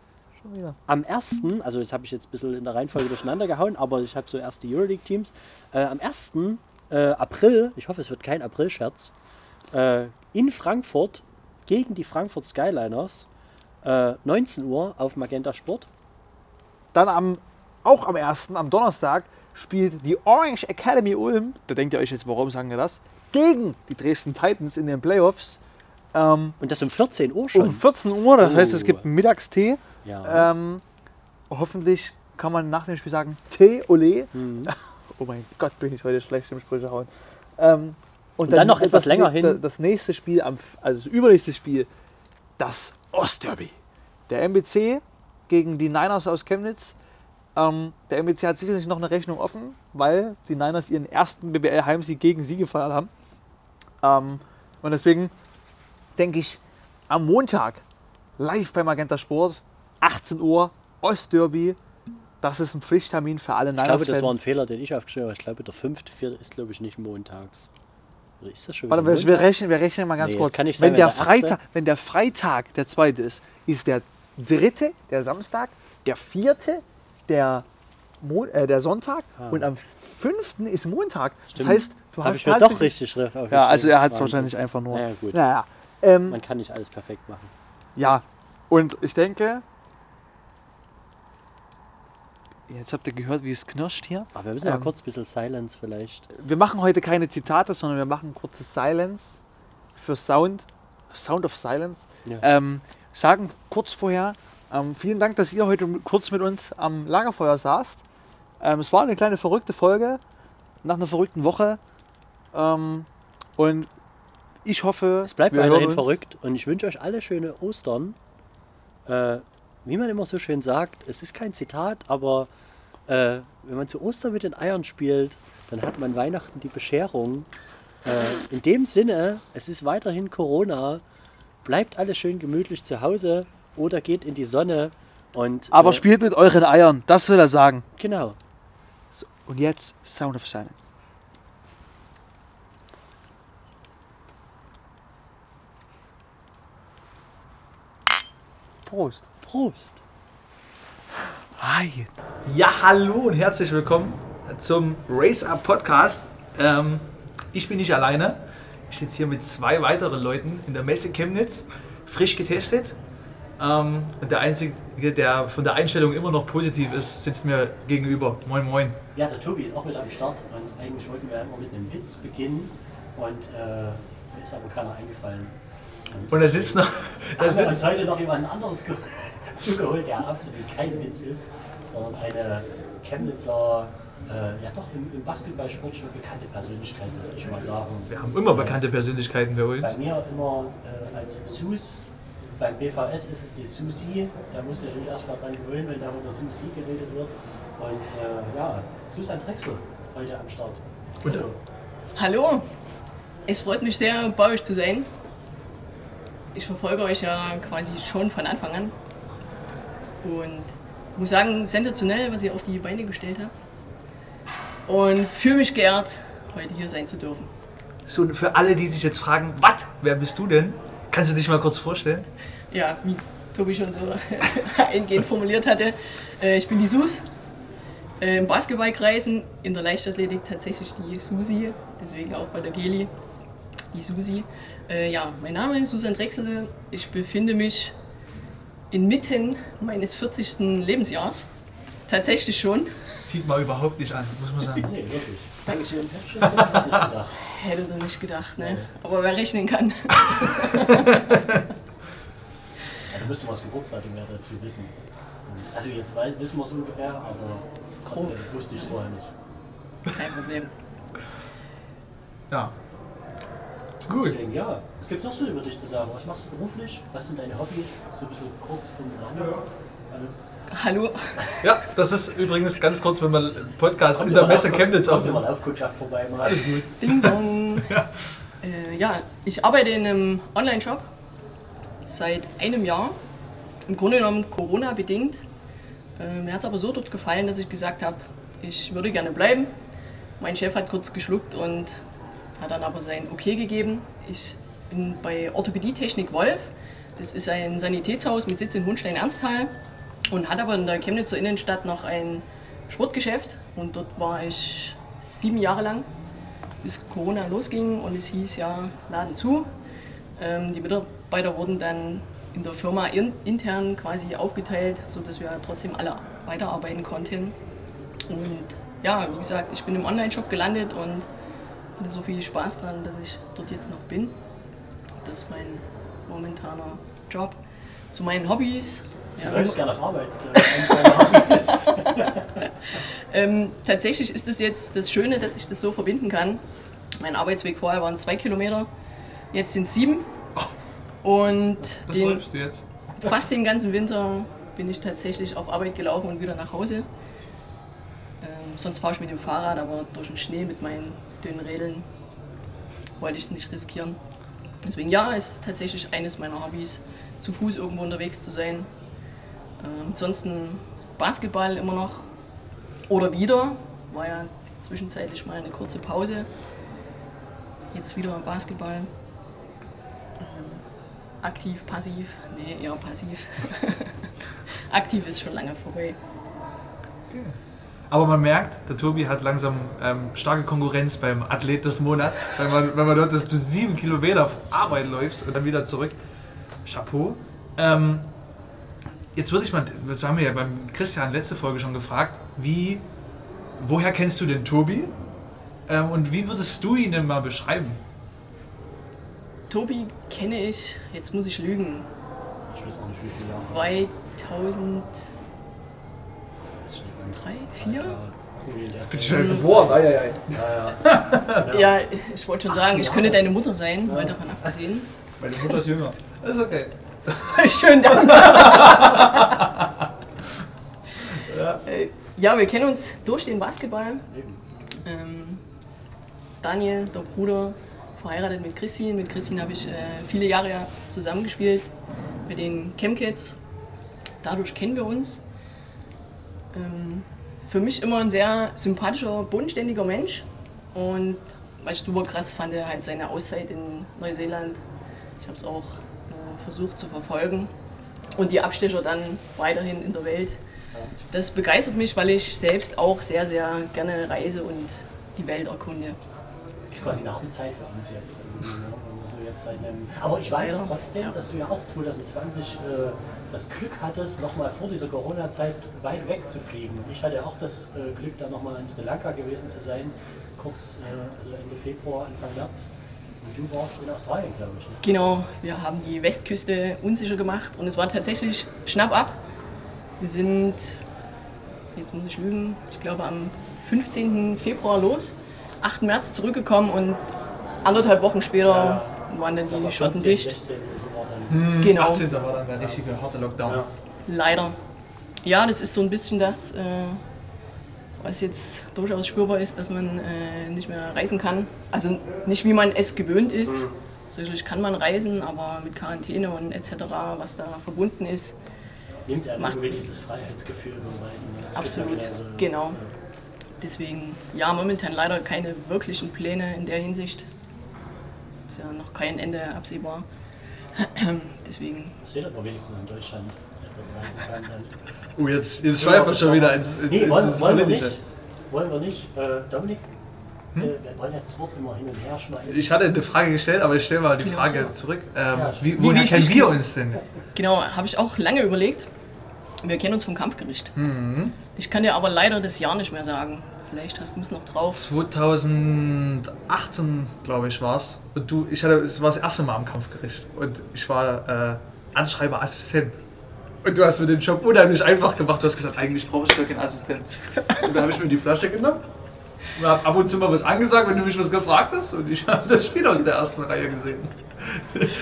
am 1., also jetzt habe ich jetzt ein bisschen in der Reihenfolge durcheinander gehauen, aber ich habe so erst die Euroleague-Teams. Äh, am 1. Äh, April, ich hoffe, es wird kein April-Scherz, äh, in Frankfurt gegen die Frankfurt Skyliners. Äh, 19 Uhr auf Magenta Sport. Dann am, auch am 1., am Donnerstag, spielt die Orange Academy Ulm, da denkt ihr euch jetzt, warum sagen wir das, gegen die Dresden Titans in den Playoffs. Ähm, Und das um 14 Uhr schon. um 14 Uhr, das heißt, es Oh. gibt einen Mittagstee. ja. Ähm, hoffentlich kann man nach dem Spiel sagen, Tee, Ole. Mhm. Oh mein Gott, bin ich heute schlecht im Sprüche hauen. Ähm, Und dann noch etwas das, länger hin. Das nächste Spiel, am, also das übernächste Spiel, das Ostderby. Der MBC gegen die Niners aus Chemnitz. Ähm, der MBC hat sicherlich noch eine Rechnung offen, weil die Niners ihren ersten BBL-Heimsieg gegen sie gefeiert haben. Ähm, und deswegen denke ich, am Montag live bei Magenta Sport, 18 Uhr, Ostderby. Das ist ein Pflichttermin für alle Ich glaube, das war ein Fehler, den ich aufgeschrieben habe. Ich glaube, der 5.4. ist, glaube ich, nicht montags. Oder ist das schon Warte, wir, wir, rechnen, wir rechnen mal ganz Nee, kurz. kann nicht sein, wenn, der der Freitag, wenn der Freitag der zweite ist, ist der dritte der Samstag, der vierte der, Mon äh, der Sonntag Ah. und am fünften ist Montag. Stimmt. Das heißt, du Hab hast ich mir doch richtig schrift Ja, also er hat es wahrscheinlich einfach nur. Ja, gut. Naja, ähm, Man kann nicht alles perfekt machen. ja, und ich denke, jetzt habt ihr gehört, wie es knirscht hier. Aber wir müssen ja Ähm, kurz ein bisschen Silence vielleicht. Wir machen heute keine Zitate, sondern wir machen kurzes Silence für Sound. Sound of Silence. Ja. Ähm, sagen kurz vorher, ähm, vielen Dank, dass ihr heute kurz mit uns am Lagerfeuer saßt. Ähm, es war eine kleine verrückte Folge nach einer verrückten Woche. Ähm, und ich hoffe, Es bleibt weiterhin verrückt und ich wünsche euch alle schöne Ostern. Äh, wie man immer so schön sagt, es ist kein Zitat, aber äh, wenn man zu Ostern mit den Eiern spielt, dann hat man Weihnachten die Bescherung. Äh, in dem Sinne, es ist weiterhin Corona. Bleibt alle schön gemütlich zu Hause oder geht in die Sonne und Aber äh, spielt mit euren Eiern, das will er sagen. genau. Und jetzt Sound of Silence. Prost. Prost. Hi. Ja, hallo und herzlich willkommen zum Race Up Podcast. Ähm, ich bin nicht alleine. Ich sitze hier mit zwei weiteren Leuten in der Messe Chemnitz, frisch getestet. Ähm, und der Einzige, der von der Einstellung immer noch positiv ist, sitzt mir gegenüber. Moin, moin. Ja, der Tobi ist auch mit am Start und eigentlich wollten wir immer mit einem Witz beginnen und äh, mir ist aber keiner eingefallen. Und da sitzt noch. Da haben wir uns heute noch jemand anderes ge zugeholt, der absolut kein Witz ist, sondern eine Chemnitzer, äh, ja doch im, im Basketballsport schon bekannte Persönlichkeit, würde ich mal sagen. wir haben immer bekannte Persönlichkeiten bei Bei uns. mir immer äh, als Sus, beim BVS ist es die Susi, da muss ich mich erstmal dran gewöhnen, wenn da unter Susi geredet wird. Und äh, ja, Susan Drechsel heute am Start. Und- Hallo. Hallo, es freut mich sehr, bei euch zu sein. Ich verfolge euch ja quasi schon von Anfang an. Und muss sagen, sensationell, was ihr auf die Beine gestellt habt. Und fühle mich geehrt, heute hier sein zu dürfen. So, und für alle, die sich jetzt fragen, was? Wer bist du denn? Kannst du dich mal kurz vorstellen? Ja, wie Tobi schon so eingehend formuliert hatte, äh, ich bin die Sus. Äh, Im Basketballkreisen, in der Leichtathletik tatsächlich die Susi, deswegen auch bei der Geli die Susi. Äh, ja, mein Name ist Susan Drechsel. Ich befinde mich inmitten meines 40. Lebensjahres. Tatsächlich schon. Sieht man überhaupt nicht an, muss man sagen. Nee, wirklich. Dankeschön. Hätte ich nicht gedacht. Ne? Aber wer rechnen kann. Ja, da müsste man das Geburtsdatum mehr dazu wissen. Also jetzt weiß, wissen wir es ungefähr, aber trotzdem wusste ich es vorher nicht. Kein Problem. Ja. Gut. Deswegen, ja, was gibt es noch so über dich zu sagen? Was machst du beruflich? Was sind deine Hobbys? So ein bisschen kurz und lang. Also, Hallo. Ja, das ist übrigens ganz kurz, wenn man Podcast in der Messe Chemnitz Kommt immer aufnimmt. eine Laufkundschaft vorbei. Mal. Alles gut. Ding dong. Äh, ja, ich arbeite in einem Online-Shop seit einem Jahr. Im Grunde genommen Corona-bedingt. Äh, mir hat es aber so dort gefallen, dass ich gesagt habe, ich würde gerne bleiben. Mein Chef hat kurz geschluckt und hat dann aber sein Okay gegeben. Ich bin bei Orthopädie-Technik Wolf. Das ist ein Sanitätshaus mit Sitz in Hohenstein-Ernsthal und hat aber in der Chemnitzer Innenstadt noch ein Sportgeschäft. Und dort war ich sieben Jahre lang bis Corona losging und es hieß ja, Laden zu. Ähm, die Mitarbeiter wurden dann in der Firma in, intern quasi aufgeteilt, sodass wir trotzdem alle weiterarbeiten konnten. Und ja, wie gesagt, ich bin im Online-Shop gelandet und hatte so viel Spaß dran, dass ich dort jetzt noch bin. Das ist mein momentaner Job. Zu meinen Hobbys. Ja, Du läufst gerne auf Arbeit. Das ist deine Hobbys. Ähm, tatsächlich ist es jetzt das Schöne, dass ich das so verbinden kann. Mein Arbeitsweg vorher waren zwei Kilometer, jetzt sind es sieben. Und Das den, läufst du jetzt. fast den ganzen Winter bin ich tatsächlich auf Arbeit gelaufen und wieder nach Hause. Ähm, sonst fahre ich mit dem Fahrrad, aber durch den Schnee mit meinen dünnen Rädeln wollte ich es nicht riskieren. Deswegen ja, ist tatsächlich eines meiner Hobbys, zu Fuß irgendwo unterwegs zu sein. Ähm, ansonsten Basketball immer noch. Oder wieder. War ja zwischenzeitlich mal eine kurze Pause. Jetzt wieder Basketball. Ähm, aktiv, passiv. Nee, eher passiv. aktiv ist schon lange vorbei. Aber man merkt, der Tobi hat langsam ähm, starke Konkurrenz beim Athlet des Monats. Wenn man, wenn man dort, dass du sieben Kilometer auf Arbeit läufst und dann wieder zurück. Chapeau. Ähm, jetzt würde ich mal, das haben wir ja beim Christian letzte Folge schon gefragt, wie, woher kennst du den Tobi? Ähm, und wie würdest du ihn denn mal beschreiben? Tobi kenne ich, jetzt muss ich lügen, Ich weiß auch nicht, wie viele Jahre. 2003, 4? Bin ich schnell geboren, ei, ei, ei. Ja, ich wollte schon sagen, ich könnte deine Mutter sein, mal davon abgesehen. Meine Mutter ist jünger. Das ist okay. Schönen Dank. Äh, Ja, wir kennen uns durch den Basketball. Ähm, Daniel, der Bruder, verheiratet mit Christine. Mit Christine habe ich äh, viele Jahre ja zusammengespielt bei den Chemcats. Dadurch kennen wir uns. Ähm, für mich immer ein sehr sympathischer, bodenständiger Mensch. Und was ich super krass fand, halt seine Auszeit in Neuseeland. Ich habe es auch versucht zu verfolgen. Und die Abstecher dann weiterhin in der Welt. Das begeistert mich, weil ich selbst auch sehr, sehr gerne reise und die Welt erkunde. Ist quasi eine harte Zeit für uns jetzt. irgendwie, ne? Wenn wir so jetzt einem- Aber ich weiß trotzdem, Ja. dass du ja auch 2020 äh, das Glück hattest, nochmal vor dieser Corona-Zeit weit weg zu fliegen. Ich hatte auch das äh, Glück, da nochmal in Sri Lanka gewesen zu sein, kurz äh, also Ende Februar, Anfang März. Und du warst in Australien, glaube ich. Ne? Genau, wir haben die Westküste unsicher gemacht und es war tatsächlich schnapp ab. Wir sind, jetzt muss ich lügen, ich glaube am 15. Februar los, 8. März zurückgekommen und anderthalb Wochen später waren dann die Schotten 15, dicht. 16 oder so dann. Genau, 18. war dann der richtige harte Lockdown. Ja. leider. Ja, das ist so ein bisschen das, äh, was jetzt durchaus spürbar ist, dass man äh, nicht mehr reisen kann. Also nicht wie man es gewöhnt ist. Sicherlich kann man reisen, aber mit Quarantäne und etc., was da verbunden ist, Nimmt Macht's irgendwie das Freiheitsgefühl beim Reisen. Das Absolut, so- genau. Deswegen, ja, momentan leider keine wirklichen Pläne in der Hinsicht. Ist ja noch kein Ende absehbar. Deswegen, dass man wenigstens in Deutschland etwas reisen kann. Dann. Oh, jetzt, jetzt schweifen wir schon wieder ins, ins, Nee, ins, wollen, ins wollen wir Politische. nicht. Wollen wir nicht. Äh, Dominik, äh, wir wollen jetzt das Wort immer hin und her schmeißen. Ich hatte eine Frage gestellt, aber ich stelle mal die Genau. Frage zurück. Ähm, Ja, wie, Wie woher wichtig- kennen wir uns denn? genau, habe ich auch lange überlegt. Wir kennen uns vom Kampfgericht. Ich kann dir aber leider das Jahr nicht mehr sagen. Vielleicht hast du es noch drauf. 2018, glaube ich, war es. Und du, ich hatte, es war das erste Mal am Kampfgericht. Und ich war äh, Anschreiberassistent. Und du hast mir den Job unheimlich einfach gemacht. Du hast gesagt, eigentlich brauche ich gar keinen Assistent. Und da habe ich mir die Flasche genommen. Und habe ab und zu mal was angesagt, wenn du mich was gefragt hast. Und ich habe das Spiel aus der ersten Reihe gesehen.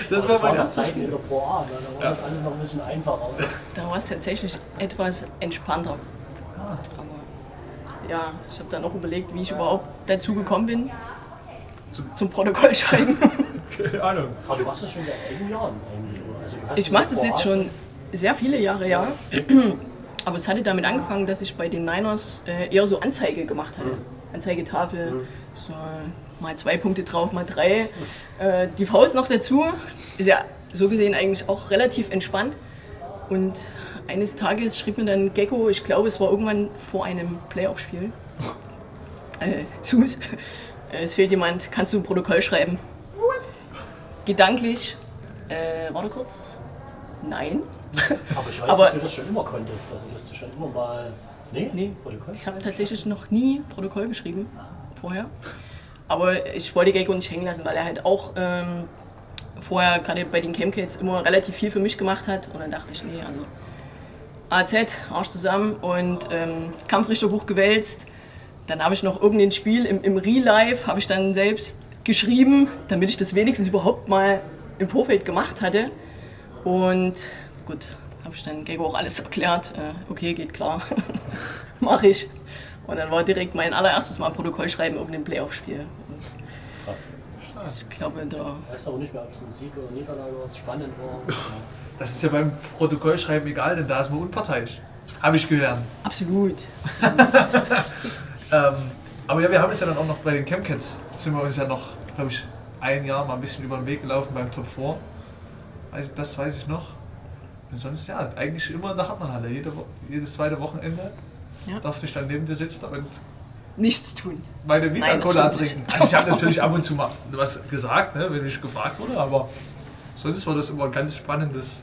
Das war das mein erstes Spiel. der Pro A, ne? da war Ja. das alles noch ein bisschen einfacher. Da war es tatsächlich etwas entspannter. Ah. Aber ja, ich habe dann auch überlegt, wie ich überhaupt dazu gekommen bin. Zum Protokoll schreiben. Keine Ahnung. Aber du machst das schon seit einigen Jahren eigentlich. Also, Ich mache das jetzt schon sehr viele Jahre, ja. Aber es hatte damit angefangen, dass ich bei den Niners äh, eher so Anzeige gemacht hatte. Anzeigetafel, so mal zwei Punkte drauf, mal drei. Äh, die Faust noch dazu. Ist ja so gesehen eigentlich auch relativ entspannt. Und eines Tages schrieb mir dann Gecko, ich glaube, es war irgendwann vor einem Playoff-Spiel. Äh, Sus, äh, es fehlt jemand, kannst du ein Protokoll schreiben? Gedanklich, äh, warte kurz, nein. Aber ich weiß, Aber- dass du das schon immer konntest. Also, dass du schon immer mal. Nee? Nee, Protokoll? ich habe tatsächlich noch nie Protokoll geschrieben vorher. Aber ich wollte Gecko nicht hängen lassen, weil er halt auch ähm, vorher gerade bei den Chemcats immer relativ viel für mich gemacht hat. Und dann dachte ich, nee, also AZ, Arsch zusammen und ähm, Kampfrichterbuch gewälzt. Dann habe ich noch irgendein Spiel im, im Real Life, habe ich dann selbst geschrieben, damit ich das wenigstens überhaupt mal im Vorfeld gemacht hatte. Und gut, habe ich dann Gecko auch alles erklärt. Äh, okay, geht klar. Mache ich. Und dann war direkt mein allererstes Mal Protokoll schreiben irgendein Playoff-Spiel. Krass. Ich glaube, da. Weißt aber nicht mehr, ob es ein Sieg oder Niederlage war, spannend war. Das ist ja beim Protokollschreiben egal, denn da ist man unparteiisch. Habe ich gelernt. Absolut. Ähm, aber ja, wir haben uns ja dann auch noch bei den Chemcats, sind wir uns ja noch, glaube ich, ein Jahr mal ein bisschen über den Weg gelaufen beim Top 4. Also das weiß ich noch. Und sonst ja, eigentlich immer in der Hartmannhalle. Jede, jedes zweite Wochenende Ja. durfte ich dann neben dir sitzen und Nichts tun. meine Vita Cola trinken. Also ich habe natürlich ab und zu mal was gesagt, ne, wenn ich gefragt wurde, aber sonst war das immer ein ganz spannendes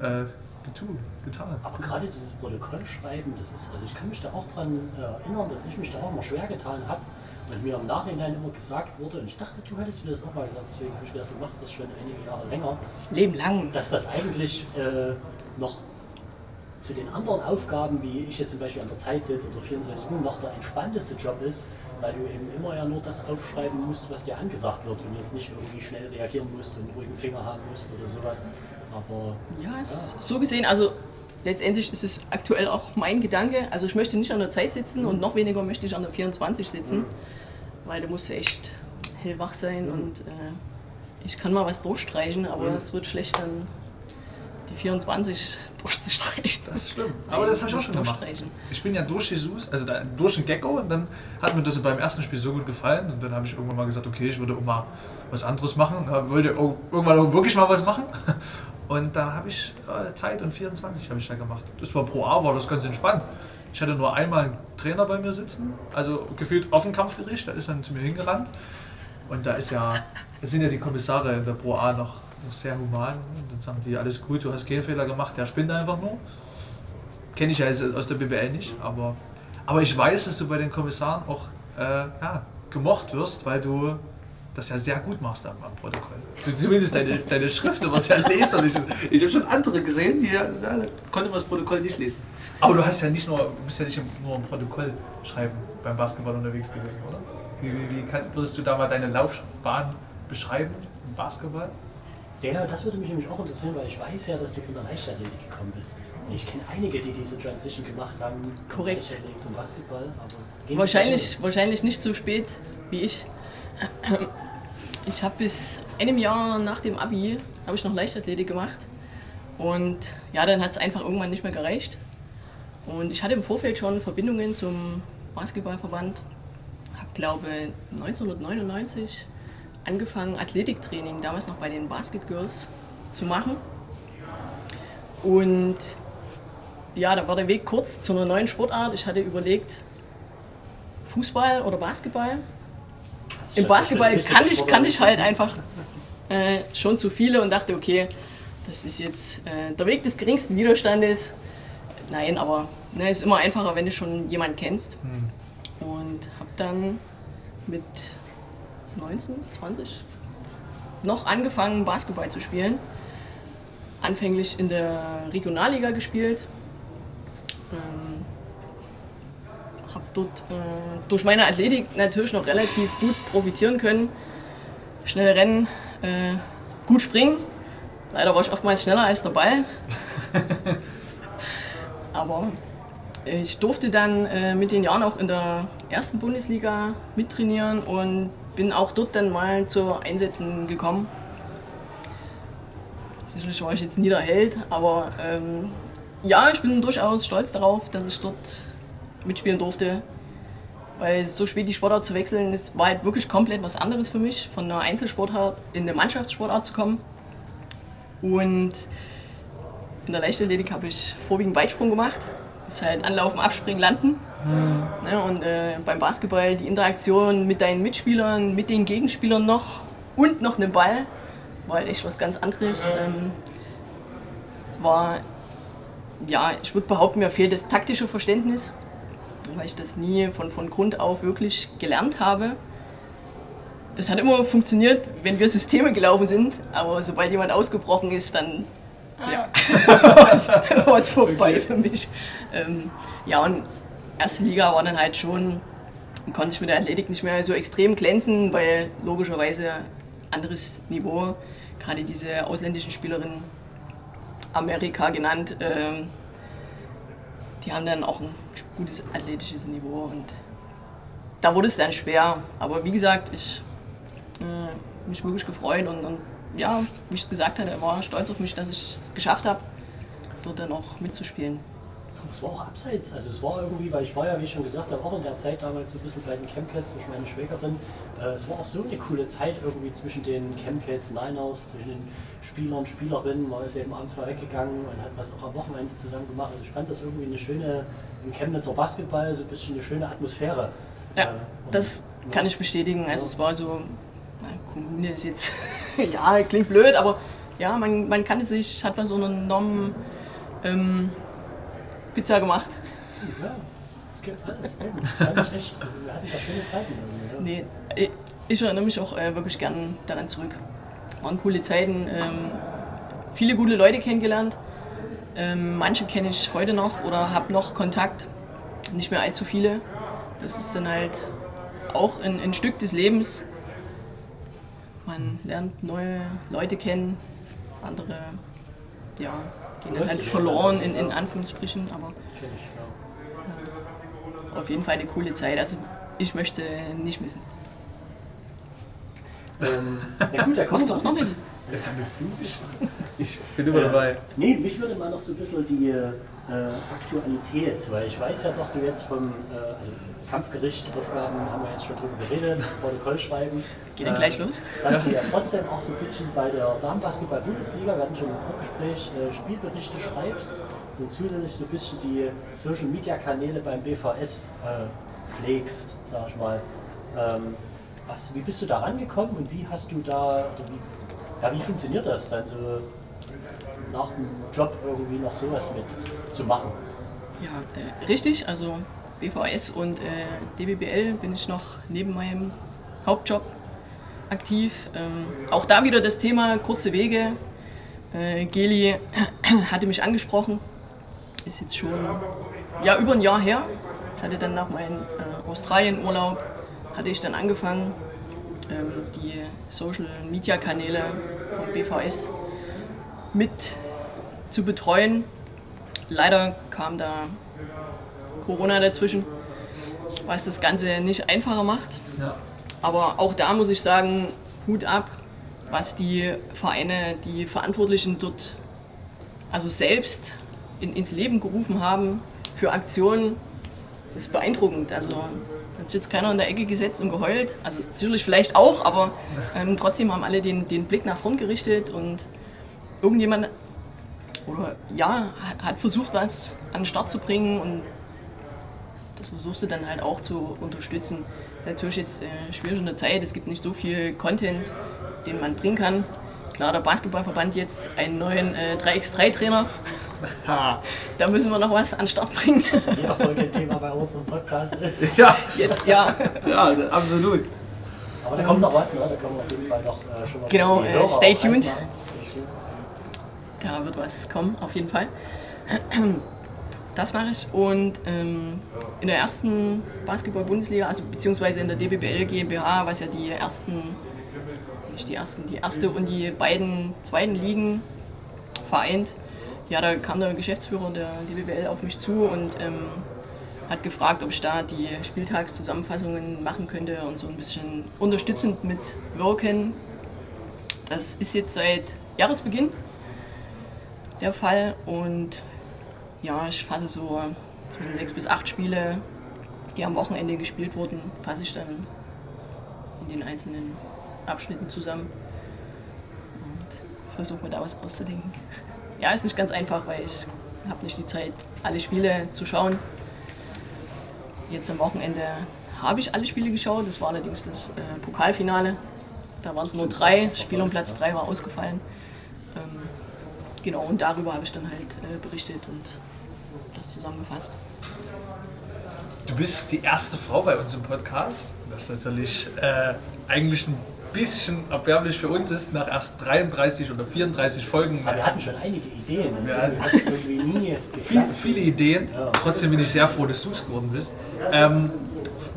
äh, Getue, getan. Aber gerade dieses Protokollschreiben, das ist, also ich kann mich da auch dran äh, erinnern, dass ich mich da auch immer schwer getan habe. Und mir im Nachhinein immer gesagt wurde, und ich dachte, du hättest mir das auch mal gesagt, deswegen habe ich gedacht, du machst das schon einige Jahre länger, Leben lang. dass das eigentlich äh, noch zu den anderen Aufgaben, wie ich jetzt zum Beispiel an der Zeit sitze oder 24 Uhr, noch der entspannteste Job ist, weil du eben immer ja nur das aufschreiben musst, was dir angesagt wird und jetzt nicht irgendwie schnell reagieren musst und einen ruhigen Finger haben musst oder sowas. Aber Ja, ist so gesehen, also letztendlich ist es aktuell auch mein Gedanke. Also ich möchte nicht an der Zeit sitzen und noch weniger möchte ich an der 24 sitzen, weil du musst echt hellwach sein und äh, ich kann mal was durchstreichen, aber es wird schlecht dann die 24 durchzustreichen. Das ist schlimm. Aber das habe ich auch schon gemacht. Ich bin ja durch Jesus, also da, durch den Gecko und dann hat mir das beim ersten Spiel so gut gefallen und dann habe ich irgendwann mal gesagt, okay, ich würde auch mal was anderes machen, Ja, wollte auch irgendwann auch wirklich mal was machen und dann habe ich äh, Zeit und 24 habe ich da gemacht. Das war pro A, war das ganz entspannt. Ich hatte nur einmal einen Trainer bei mir sitzen, also gefühlt auf dem Kampfgericht, der ist dann zu mir hingerannt und da ist ja, da sind ja die Kommissare in der Pro A noch, noch sehr human und dann sagen die, alles gut, du hast keinen Fehler gemacht, der spinnt einfach nur. Kenne ich ja jetzt aus der BBL nicht, aber, aber ich weiß, dass du bei den Kommissaren auch äh, ja, gemocht wirst, weil du das ja sehr gut machst am, am Protokoll. Zumindest deine, deine Schrift, warst ja leserlich. Ich habe schon andere gesehen, die ja, ja, da konnte man das Protokoll nicht lesen. Aber du hast ja nicht nur, du bist ja nicht nur im Protokoll schreiben beim Basketball unterwegs gewesen, oder? Wie, wie, wie kann, würdest du da mal deine Laufbahn beschreiben im Basketball? Ja, das würde mich nämlich auch interessieren, weil ich weiß ja, dass du von der Leichtathletik gekommen bist. Ich kenne einige, die diese Transition gemacht haben. Korrekt. Leichtathletik zum Basketball. Wahrscheinlich, wahrscheinlich nicht so spät wie ich. Ich habe bis einem Jahr nach dem Abi habe ich noch Leichtathletik gemacht und ja, dann hat es einfach irgendwann nicht mehr gereicht. Und ich hatte im Vorfeld schon Verbindungen zum Basketballverband. Habe glaube 1999 angefangen Athletiktraining damals noch bei den Basket Girls zu machen. Und ja, da war der Weg kurz zu einer neuen Sportart. Ich hatte überlegt, Fußball oder Basketball. Im Basketball kann ich, kann ich halt einfach äh, schon zu viele und dachte, okay, das ist jetzt äh, der Weg des geringsten Widerstandes. Nein, aber ne, ist immer einfacher, wenn du schon jemanden kennst. Und habe dann mit 19, 20 noch angefangen, Basketball zu spielen. Anfänglich in der Regionalliga gespielt. Ähm, dort äh, durch meine Athletik natürlich noch relativ gut profitieren können. Schnell rennen, äh, gut springen. Leider war ich oftmals schneller als der Ball. Aber ich durfte dann äh, mit den Jahren auch in der ersten Bundesliga mittrainieren und bin auch dort dann mal zu Einsätzen gekommen. Sicherlich war ich jetzt nie der Held, aber ähm, ja, ich bin durchaus stolz darauf, dass ich dort mitspielen durfte. Weil so spät die Sportart zu wechseln, das war halt wirklich komplett was anderes für mich, von einer Einzelsportart in eine Mannschaftssportart zu kommen. Und in der Leichtathletik habe ich vorwiegend Weitsprung gemacht. Das ist halt Anlaufen, Abspringen, Landen. Ne, und äh, beim Basketball die Interaktion mit deinen Mitspielern, mit den Gegenspielern noch und noch einem Ball war halt echt was ganz anderes. Ähm, war, ja, ich würde behaupten, mir fehlt das taktische Verständnis, weil ich das nie von, von Grund auf wirklich gelernt habe. Das hat immer funktioniert, wenn wir Systeme gelaufen sind, aber sobald jemand ausgebrochen ist, dann ja, war es vorbei für mich. Ähm, ja, und erste Liga war dann halt schon, konnte ich mit der Athletik nicht mehr so extrem glänzen, weil logischerweise anderes Niveau, gerade diese ausländischen Spielerinnen, Amerika genannt, ähm, die haben dann auch ein gutes athletisches Niveau und da wurde es dann schwer. Aber wie gesagt, ich äh, mich wirklich gefreut und, und ja, wie ich es gesagt hatte, war stolz auf mich, dass ich es geschafft habe, dort dann auch mitzuspielen. Es war auch abseits, also es war irgendwie, weil ich war ja, wie ich schon gesagt habe, auch in der Zeit damals so ein bisschen bei den Chemcats durch meine Schwägerin. Äh, es war auch so eine coole Zeit irgendwie zwischen den Chemcats, Niners, zwischen den Spielern, Spielerinnen. Man ist eben abends mal weggegangen und hat was auch am Wochenende zusammen gemacht. Also ich fand das irgendwie eine schöne, im Chemnitzer Basketball, so ein bisschen eine schöne Atmosphäre. Ja, Äh, und- das kann ich bestätigen. Also es war so, na, Kommune ist jetzt, ja, klingt blöd, aber ja, man, man kannte sich, hat was unternommen, ähm, Pizza gemacht. Ja, geht alles. Echt, wir hatten da schöne Zeiten. Ja. Nee, ich, ich erinnere mich auch äh, wirklich gern daran zurück. Waren coole Zeiten, ähm, viele gute Leute kennengelernt. Ähm, manche kenne ich heute noch oder habe noch Kontakt, nicht mehr allzu viele. Das ist dann halt auch ein, ein Stück des Lebens. Man lernt neue Leute kennen, andere ja, gehen dann halt verloren in, in Anführungsstrichen, aber ja. auf jeden Fall eine coole Zeit. Also ich möchte nicht missen. Ähm, na gut, da kommen Machst du auch noch mit? Ich bin immer dabei. Nee, mich würde mal noch so ein bisschen die äh, Aktualität, weil ich weiß ja doch, du jetzt vom äh, also Kampfgericht, Aufgaben haben wir jetzt schon drüber geredet, Protokoll schreiben. Geht dann gleich los? Dass du ja trotzdem auch so ein bisschen bei der Damenbasketball-Bundesliga, wir hatten schon im Vorgespräch, äh, Spielberichte schreibst und zusätzlich so ein bisschen die Social-Media-Kanäle beim BVS äh, pflegst, sag ich mal. Ähm, was, wie bist du da rangekommen und wie hast du da, oder wie, ja, wie funktioniert das dann so nach dem Job irgendwie noch sowas mit zu machen? Ja, äh, richtig. Also BVS und äh, DBBL bin ich noch neben meinem Hauptjob aktiv. Ähm, auch da wieder das Thema kurze Wege. Äh, Geli hatte mich angesprochen. Ist jetzt schon ja, über ein Jahr her. Ich hatte dann nach meinem äh, Australienurlaub hatte ich dann angefangen, ähm, die Social Media Kanäle vom BVS mit zu betreuen. Leider kam da Corona dazwischen, was das Ganze nicht einfacher macht. Ja. Aber auch da muss ich sagen, Hut ab, was die Vereine, die Verantwortlichen dort also selbst in, ins Leben gerufen haben für Aktionen, ist beeindruckend. Also hat sich jetzt keiner in der Ecke gesetzt und geheult. Also sicherlich vielleicht auch, aber ähm, trotzdem haben alle den, den Blick nach vorn gerichtet und irgendjemand oder ja, hat, hat versucht, was an den Start zu bringen und das versuchst du dann halt auch zu unterstützen. Das ist natürlich jetzt äh, schwierig in der Zeit, es gibt nicht so viel Content, den man bringen kann. Klar, der Basketballverband jetzt einen neuen äh, 3x3-Trainer. da müssen wir noch was an den Start bringen. Jeder Folge ein Thema bei unserem Podcast ist. Ja, jetzt ja. ja, absolut. Aber da kommt noch was, ne? Da kommen wir auf jeden Fall noch äh, schon mal Genau, äh. Stay tuned. Da wird was kommen, auf jeden Fall. Das mache ich. Und ähm, in der ersten Basketball-Bundesliga, also beziehungsweise in der DBBL GmbH, was ja die ersten, nicht die ersten, die erste und die beiden zweiten Ligen vereint, ja, da kam der Geschäftsführer der DBBL auf mich zu und ähm, hat gefragt, ob ich da die Spieltagszusammenfassungen machen könnte und so ein bisschen unterstützend mitwirken. Das ist jetzt seit Jahresbeginn der Fall und ja, ich fasse so zwischen sechs bis acht Spiele, die am Wochenende gespielt wurden, fasse ich dann in den einzelnen Abschnitten zusammen und versuche mir da was auszudenken. Ja, ist nicht ganz einfach, weil ich habe nicht die Zeit, alle Spiele zu schauen. Jetzt am Wochenende habe ich alle Spiele geschaut. Das war allerdings das äh, Pokalfinale. Da waren es nur drei. Spiel um Platz drei war ausgefallen. Ähm, genau, und darüber habe ich dann halt äh, berichtet und das zusammengefasst. Du bist die erste Frau bei uns im Podcast. Das natürlich äh, eigentlich ein bisschen erbärmlich für uns ist, nach erst 33 oder 34 Folgen. Aber wir hatten schon einige Ideen. Ja. nie Viel, viele Ideen. Trotzdem bin ich sehr froh, dass du es geworden bist. Ähm,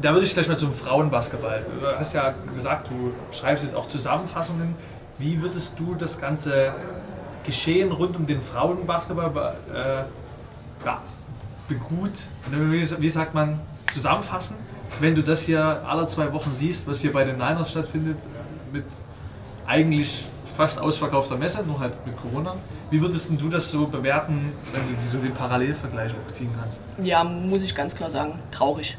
da würde ich gleich mal zum Frauenbasketball. Du hast ja gesagt, du schreibst jetzt auch Zusammenfassungen. Wie würdest du das ganze Geschehen rund um den Frauenbasketball äh, ja, begut, wie sagt man, zusammenfassen? Wenn du das hier alle zwei Wochen siehst, was hier bei den Niners stattfindet, mit eigentlich fast ausverkaufter Messe, nur halt mit Corona. Wie würdest du das so bewerten, wenn du die- so den Parallelvergleich auch ziehen kannst? Ja, muss ich ganz klar sagen, traurig.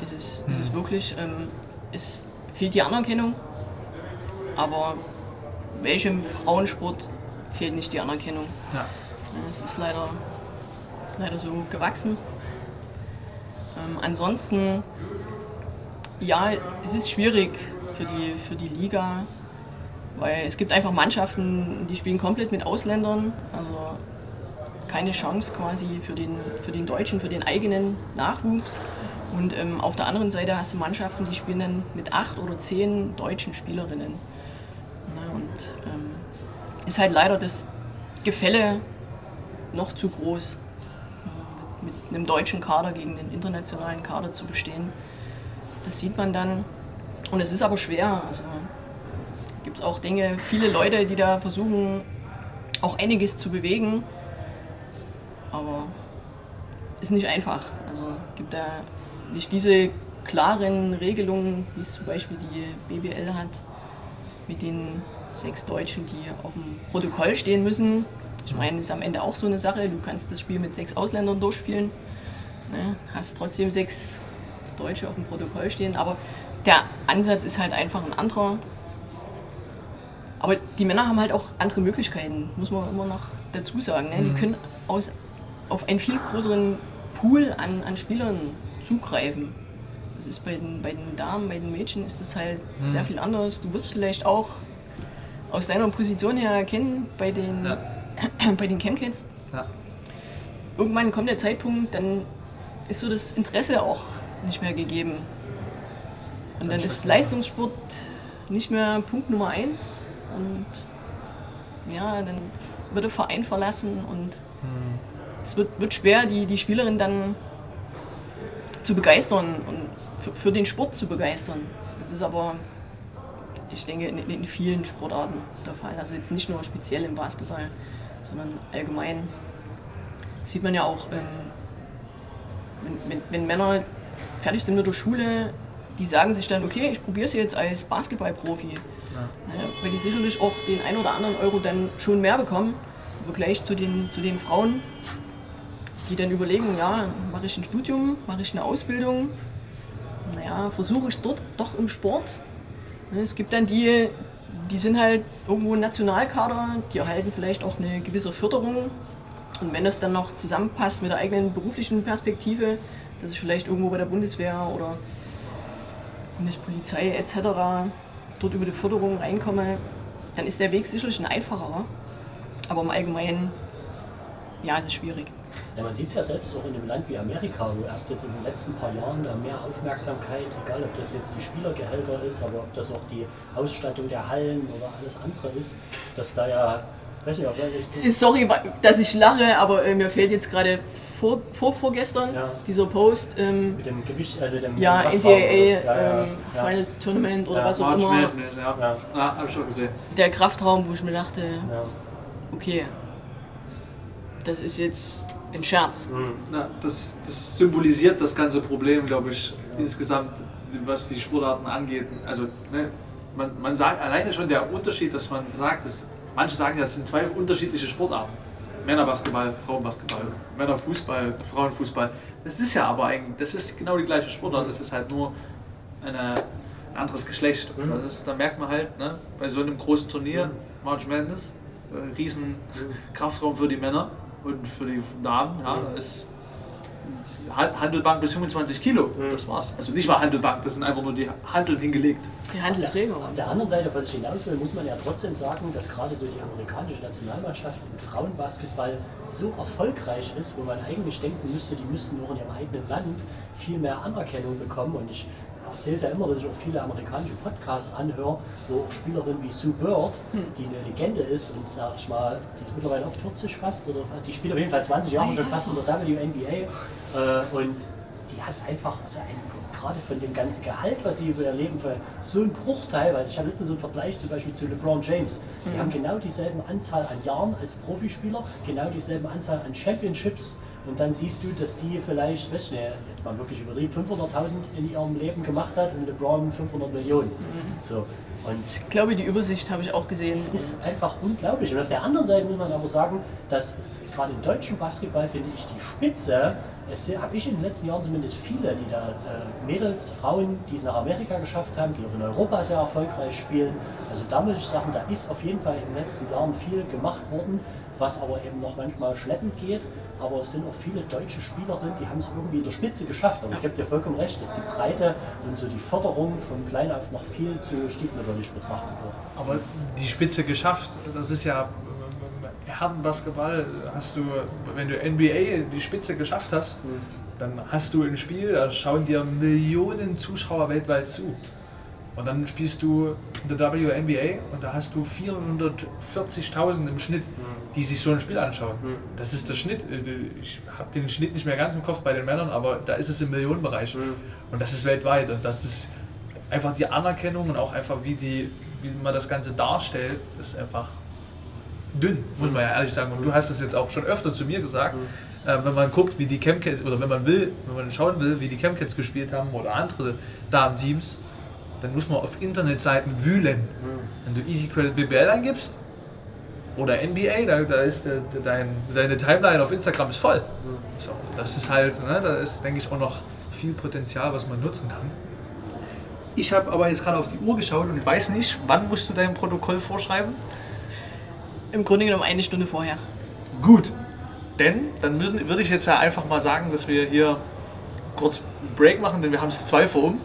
Ist es, ist es wirklich. Ähm, es fehlt die Anerkennung, aber welchem Frauensport fehlt nicht die Anerkennung? Ja. Es ist leider, ist leider so gewachsen. Ähm, ansonsten, ja, es ist schwierig für die, für die Liga, weil es gibt einfach Mannschaften, die spielen komplett mit Ausländern. Also keine Chance quasi für den, für den Deutschen, für den eigenen Nachwuchs. Und ähm, auf der anderen Seite hast du Mannschaften, die spielen dann mit acht oder zehn deutschen Spielerinnen. Na, und ähm, ist halt leider das Gefälle noch zu groß, äh, mit, mit einem deutschen Kader gegen den internationalen Kader zu bestehen. Das sieht man dann. Und es ist aber schwer. Also gibt es auch Dinge, viele Leute, die da versuchen, auch einiges zu bewegen. Aber ist nicht einfach. Also gibt da nicht diese klaren Regelungen, wie es zum Beispiel die BBL hat, mit den sechs Deutschen, die auf dem Protokoll stehen müssen. Ich meine, ist am Ende auch so eine Sache. Du kannst das Spiel mit sechs Ausländern durchspielen, ne? hast trotzdem sechs Deutsche auf dem Protokoll stehen. Aber der Ansatz ist halt einfach ein anderer. Aber die Männer haben halt auch andere Möglichkeiten, muss man immer noch dazu sagen. Ne? Die können aus, auf einen viel größeren Pool an, an Spielern zugreifen. Das ist bei den, bei den Damen, bei den Mädchen ist das halt sehr viel anders. Du wirst vielleicht auch aus deiner Position her erkennen bei den, Ja. bei den Camkids. Ja. Irgendwann kommt der Zeitpunkt, dann ist so das Interesse auch nicht mehr gegeben. Und dann ist Leistungssport nicht mehr Punkt Nummer eins. Und ja, dann wird der Verein verlassen und es wird, wird schwer, die, die Spielerin dann zu begeistern und für, für den Sport zu begeistern. Das ist aber, ich denke, in, in vielen Sportarten der Fall. Also jetzt nicht nur speziell im Basketball, sondern allgemein. Das sieht man ja auch, ähm, wenn, wenn, wenn Männer fertig sind mit der Schule, die sagen sich dann, okay, ich probiere es jetzt als Basketballprofi. Ne, weil die sicherlich auch den ein oder anderen Euro dann schon mehr bekommen im Vergleich zu den, zu den Frauen, die dann überlegen, ja, mache ich ein Studium, mache ich eine Ausbildung, naja, versuche ich es dort doch im Sport. Ne, Es gibt dann die, die sind halt irgendwo Nationalkader, die erhalten vielleicht auch eine gewisse Förderung. Und wenn das dann noch zusammenpasst mit der eigenen beruflichen Perspektive, dass ich vielleicht irgendwo bei der Bundeswehr oder Bundespolizei etc. dort über die Förderung reinkomme, dann ist der Weg sicherlich ein einfacherer. Aber im Allgemeinen, ja, es ist schwierig. Ja, man sieht es ja selbst auch in einem Land wie Amerika, wo erst jetzt in den letzten paar Jahren da mehr Aufmerksamkeit, egal ob das jetzt die Spielergehälter ist, aber ob das auch die Ausstattung der Hallen oder alles andere ist, dass da ja, Sorry, dass ich lache, aber äh, mir fehlt jetzt gerade vor, vor vorgestern Ja. dieser Post. Ähm, mit dem Gewicht, äh, mit dem ja, NCAA oder- ja, ja, ähm, ja. Final Tournament oder Ja, was auch March immer. Madness, ja. Ja. Ja, hab ich schon gesehen. Der Kraftraum, wo ich mir dachte, Ja. okay, das ist jetzt ein Scherz. Na, das, das symbolisiert das ganze Problem, glaube ich, insgesamt, was die Sportarten angeht. Also, ne, man, man sagt alleine schon der Unterschied, dass man sagt, dass manche sagen, das sind zwei unterschiedliche Sportarten. Männerbasketball, Frauenbasketball, Männerfußball, Frauenfußball. Das ist ja aber eigentlich, das ist genau die gleiche Sportart, das ist halt nur eine, ein anderes Geschlecht. Und Das ist, da merkt man halt, ne, bei so einem großen Turnier, March Madness, äh, riesen Kraftraum für die Männer und für die Damen, ja, da ist Handelbank bis 25 Kilo, das war's. Also nicht mal Handelbank, das sind einfach nur die Handeln hingelegt. Die Handelträger. Auf der anderen Seite, was ich hinaus will, muss man ja trotzdem sagen, dass gerade so die amerikanische Nationalmannschaft im Frauenbasketball so erfolgreich ist, wo man eigentlich denken müsste, die müssten auch in ihrem eigenen Land viel mehr Anerkennung bekommen. Und ich erzähle es ja immer, dass ich auch viele amerikanische Podcasts anhöre, wo auch Spielerinnen wie Sue Bird, die eine Legende ist und sag ich mal, die ist mittlerweile auch 40 fast, oder die spielt auf jeden Fall 20 Jahre schon fast in der WNBA äh, und die hat einfach also ein, gerade von dem ganzen Gehalt, was sie über ihr Leben für so einen Bruchteil, weil ich hatte letztens so einen Vergleich zum Beispiel zu LeBron James. Die haben genau dieselben Anzahl an Jahren als Profispieler, genau dieselbe Anzahl an Championships und dann siehst du, dass die vielleicht, weiß ich nicht, jetzt mal wirklich übertrieben, 500.000 in ihrem Leben gemacht hat und LeBron 500 Millionen. So. Und Ich glaube, die Übersicht habe ich auch gesehen. es ist einfach unglaublich. Und auf der anderen Seite muss man aber sagen, dass gerade im deutschen Basketball finde ich die Spitze, es habe ich in den letzten Jahren zumindest viele, die da äh, Mädels, Frauen, die es nach Amerika geschafft haben, die auch in Europa sehr erfolgreich spielen. Also da muss ich sagen, da ist auf jeden Fall in den letzten Jahren viel gemacht worden, was aber eben noch manchmal schleppend geht. Aber es sind auch viele deutsche Spielerinnen, die haben es irgendwie in der Spitze geschafft. Aber ich gebe dir vollkommen recht, dass die Breite und so die Förderung von klein auf noch viel zu stiefmütterlich betrachtet wird. Aber die Spitze geschafft, das ist ja, Herrenbasketball hast du, wenn du NBA die Spitze geschafft hast, dann hast du ein Spiel, da schauen dir Millionen Zuschauer weltweit zu. Und dann spielst du in der WNBA und da hast du 440.000 im Schnitt, die sich so ein Spiel anschauen. Das ist der Schnitt. Ich habe den Schnitt nicht mehr ganz im Kopf bei den Männern, aber da ist es im Millionenbereich. Und das ist weltweit. Und das ist einfach die Anerkennung und auch einfach, wie, die, wie man das Ganze darstellt, ist einfach dünn, muss man ja ehrlich sagen. Und du hast es jetzt auch schon öfter zu mir gesagt. Äh, wenn man guckt, wie die Chemcats, oder wenn man will, wenn man schauen will, wie die Chemcats gespielt haben oder andere Damen-Teams, dann muss man auf Internetseiten wühlen. Wenn du Easy Credit BBL eingibst oder NBA, da, da ist der, der, dein, deine Timeline auf Instagram ist voll. So, das ist halt, ne, da ist, denke ich, auch noch viel Potenzial, was man nutzen kann. Ich habe aber jetzt gerade auf die Uhr geschaut und weiß nicht, wann musst du dein Protokoll vorschreiben? Im Grunde genommen eine Stunde vorher. Gut. Denn dann würden- würde ich jetzt ja einfach mal sagen, dass wir hier kurz einen Break machen, denn wir haben es zwei vor um.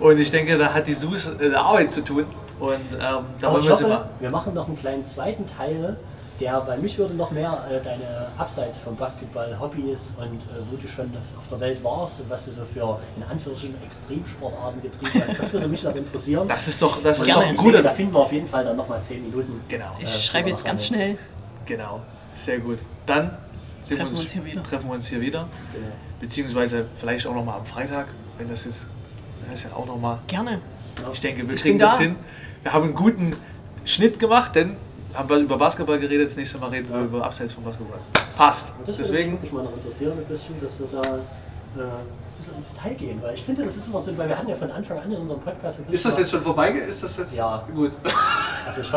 Und ich denke, da hat die Sus äh, Arbeit zu tun. Und ähm, da Aber wollen ich wir hoffe, mal. wir machen noch einen kleinen zweiten Teil, der bei mich würde noch mehr äh, deine Abseits vom Basketball Hobby ist und äh, wo du schon auf der Welt warst und was du so für in Anführungsstrichen Extremsportarten getrieben hast. Das würde mich noch interessieren. Das ist doch, das ist doch ein denke, da guter. finden wir auf jeden Fall dann nochmal 10 Minuten. Genau, Ich Äh, schreibe jetzt ganz schnell. genau. Sehr gut. Dann Treffen wir uns hier wieder. treffen wir uns hier wieder. Genau. Beziehungsweise vielleicht auch nochmal am Freitag, wenn das jetzt. Das ist ja auch nochmal. Gerne. Ich denke, wir Ich kriegen das da. hin. Wir haben einen guten Schnitt gemacht, denn haben wir über Basketball geredet, das nächste Mal reden wir über Abseits vom Basketball. Passt. Das würde Deswegen, mich mal noch interessieren, ein bisschen, dass wir da äh, ein bisschen ins Detail gehen, weil ich finde, das ist immer so, weil wir hatten ja von Anfang an in unserem Podcast. ist das jetzt schon vorbei? Ist das jetzt Ja. gut? Also ich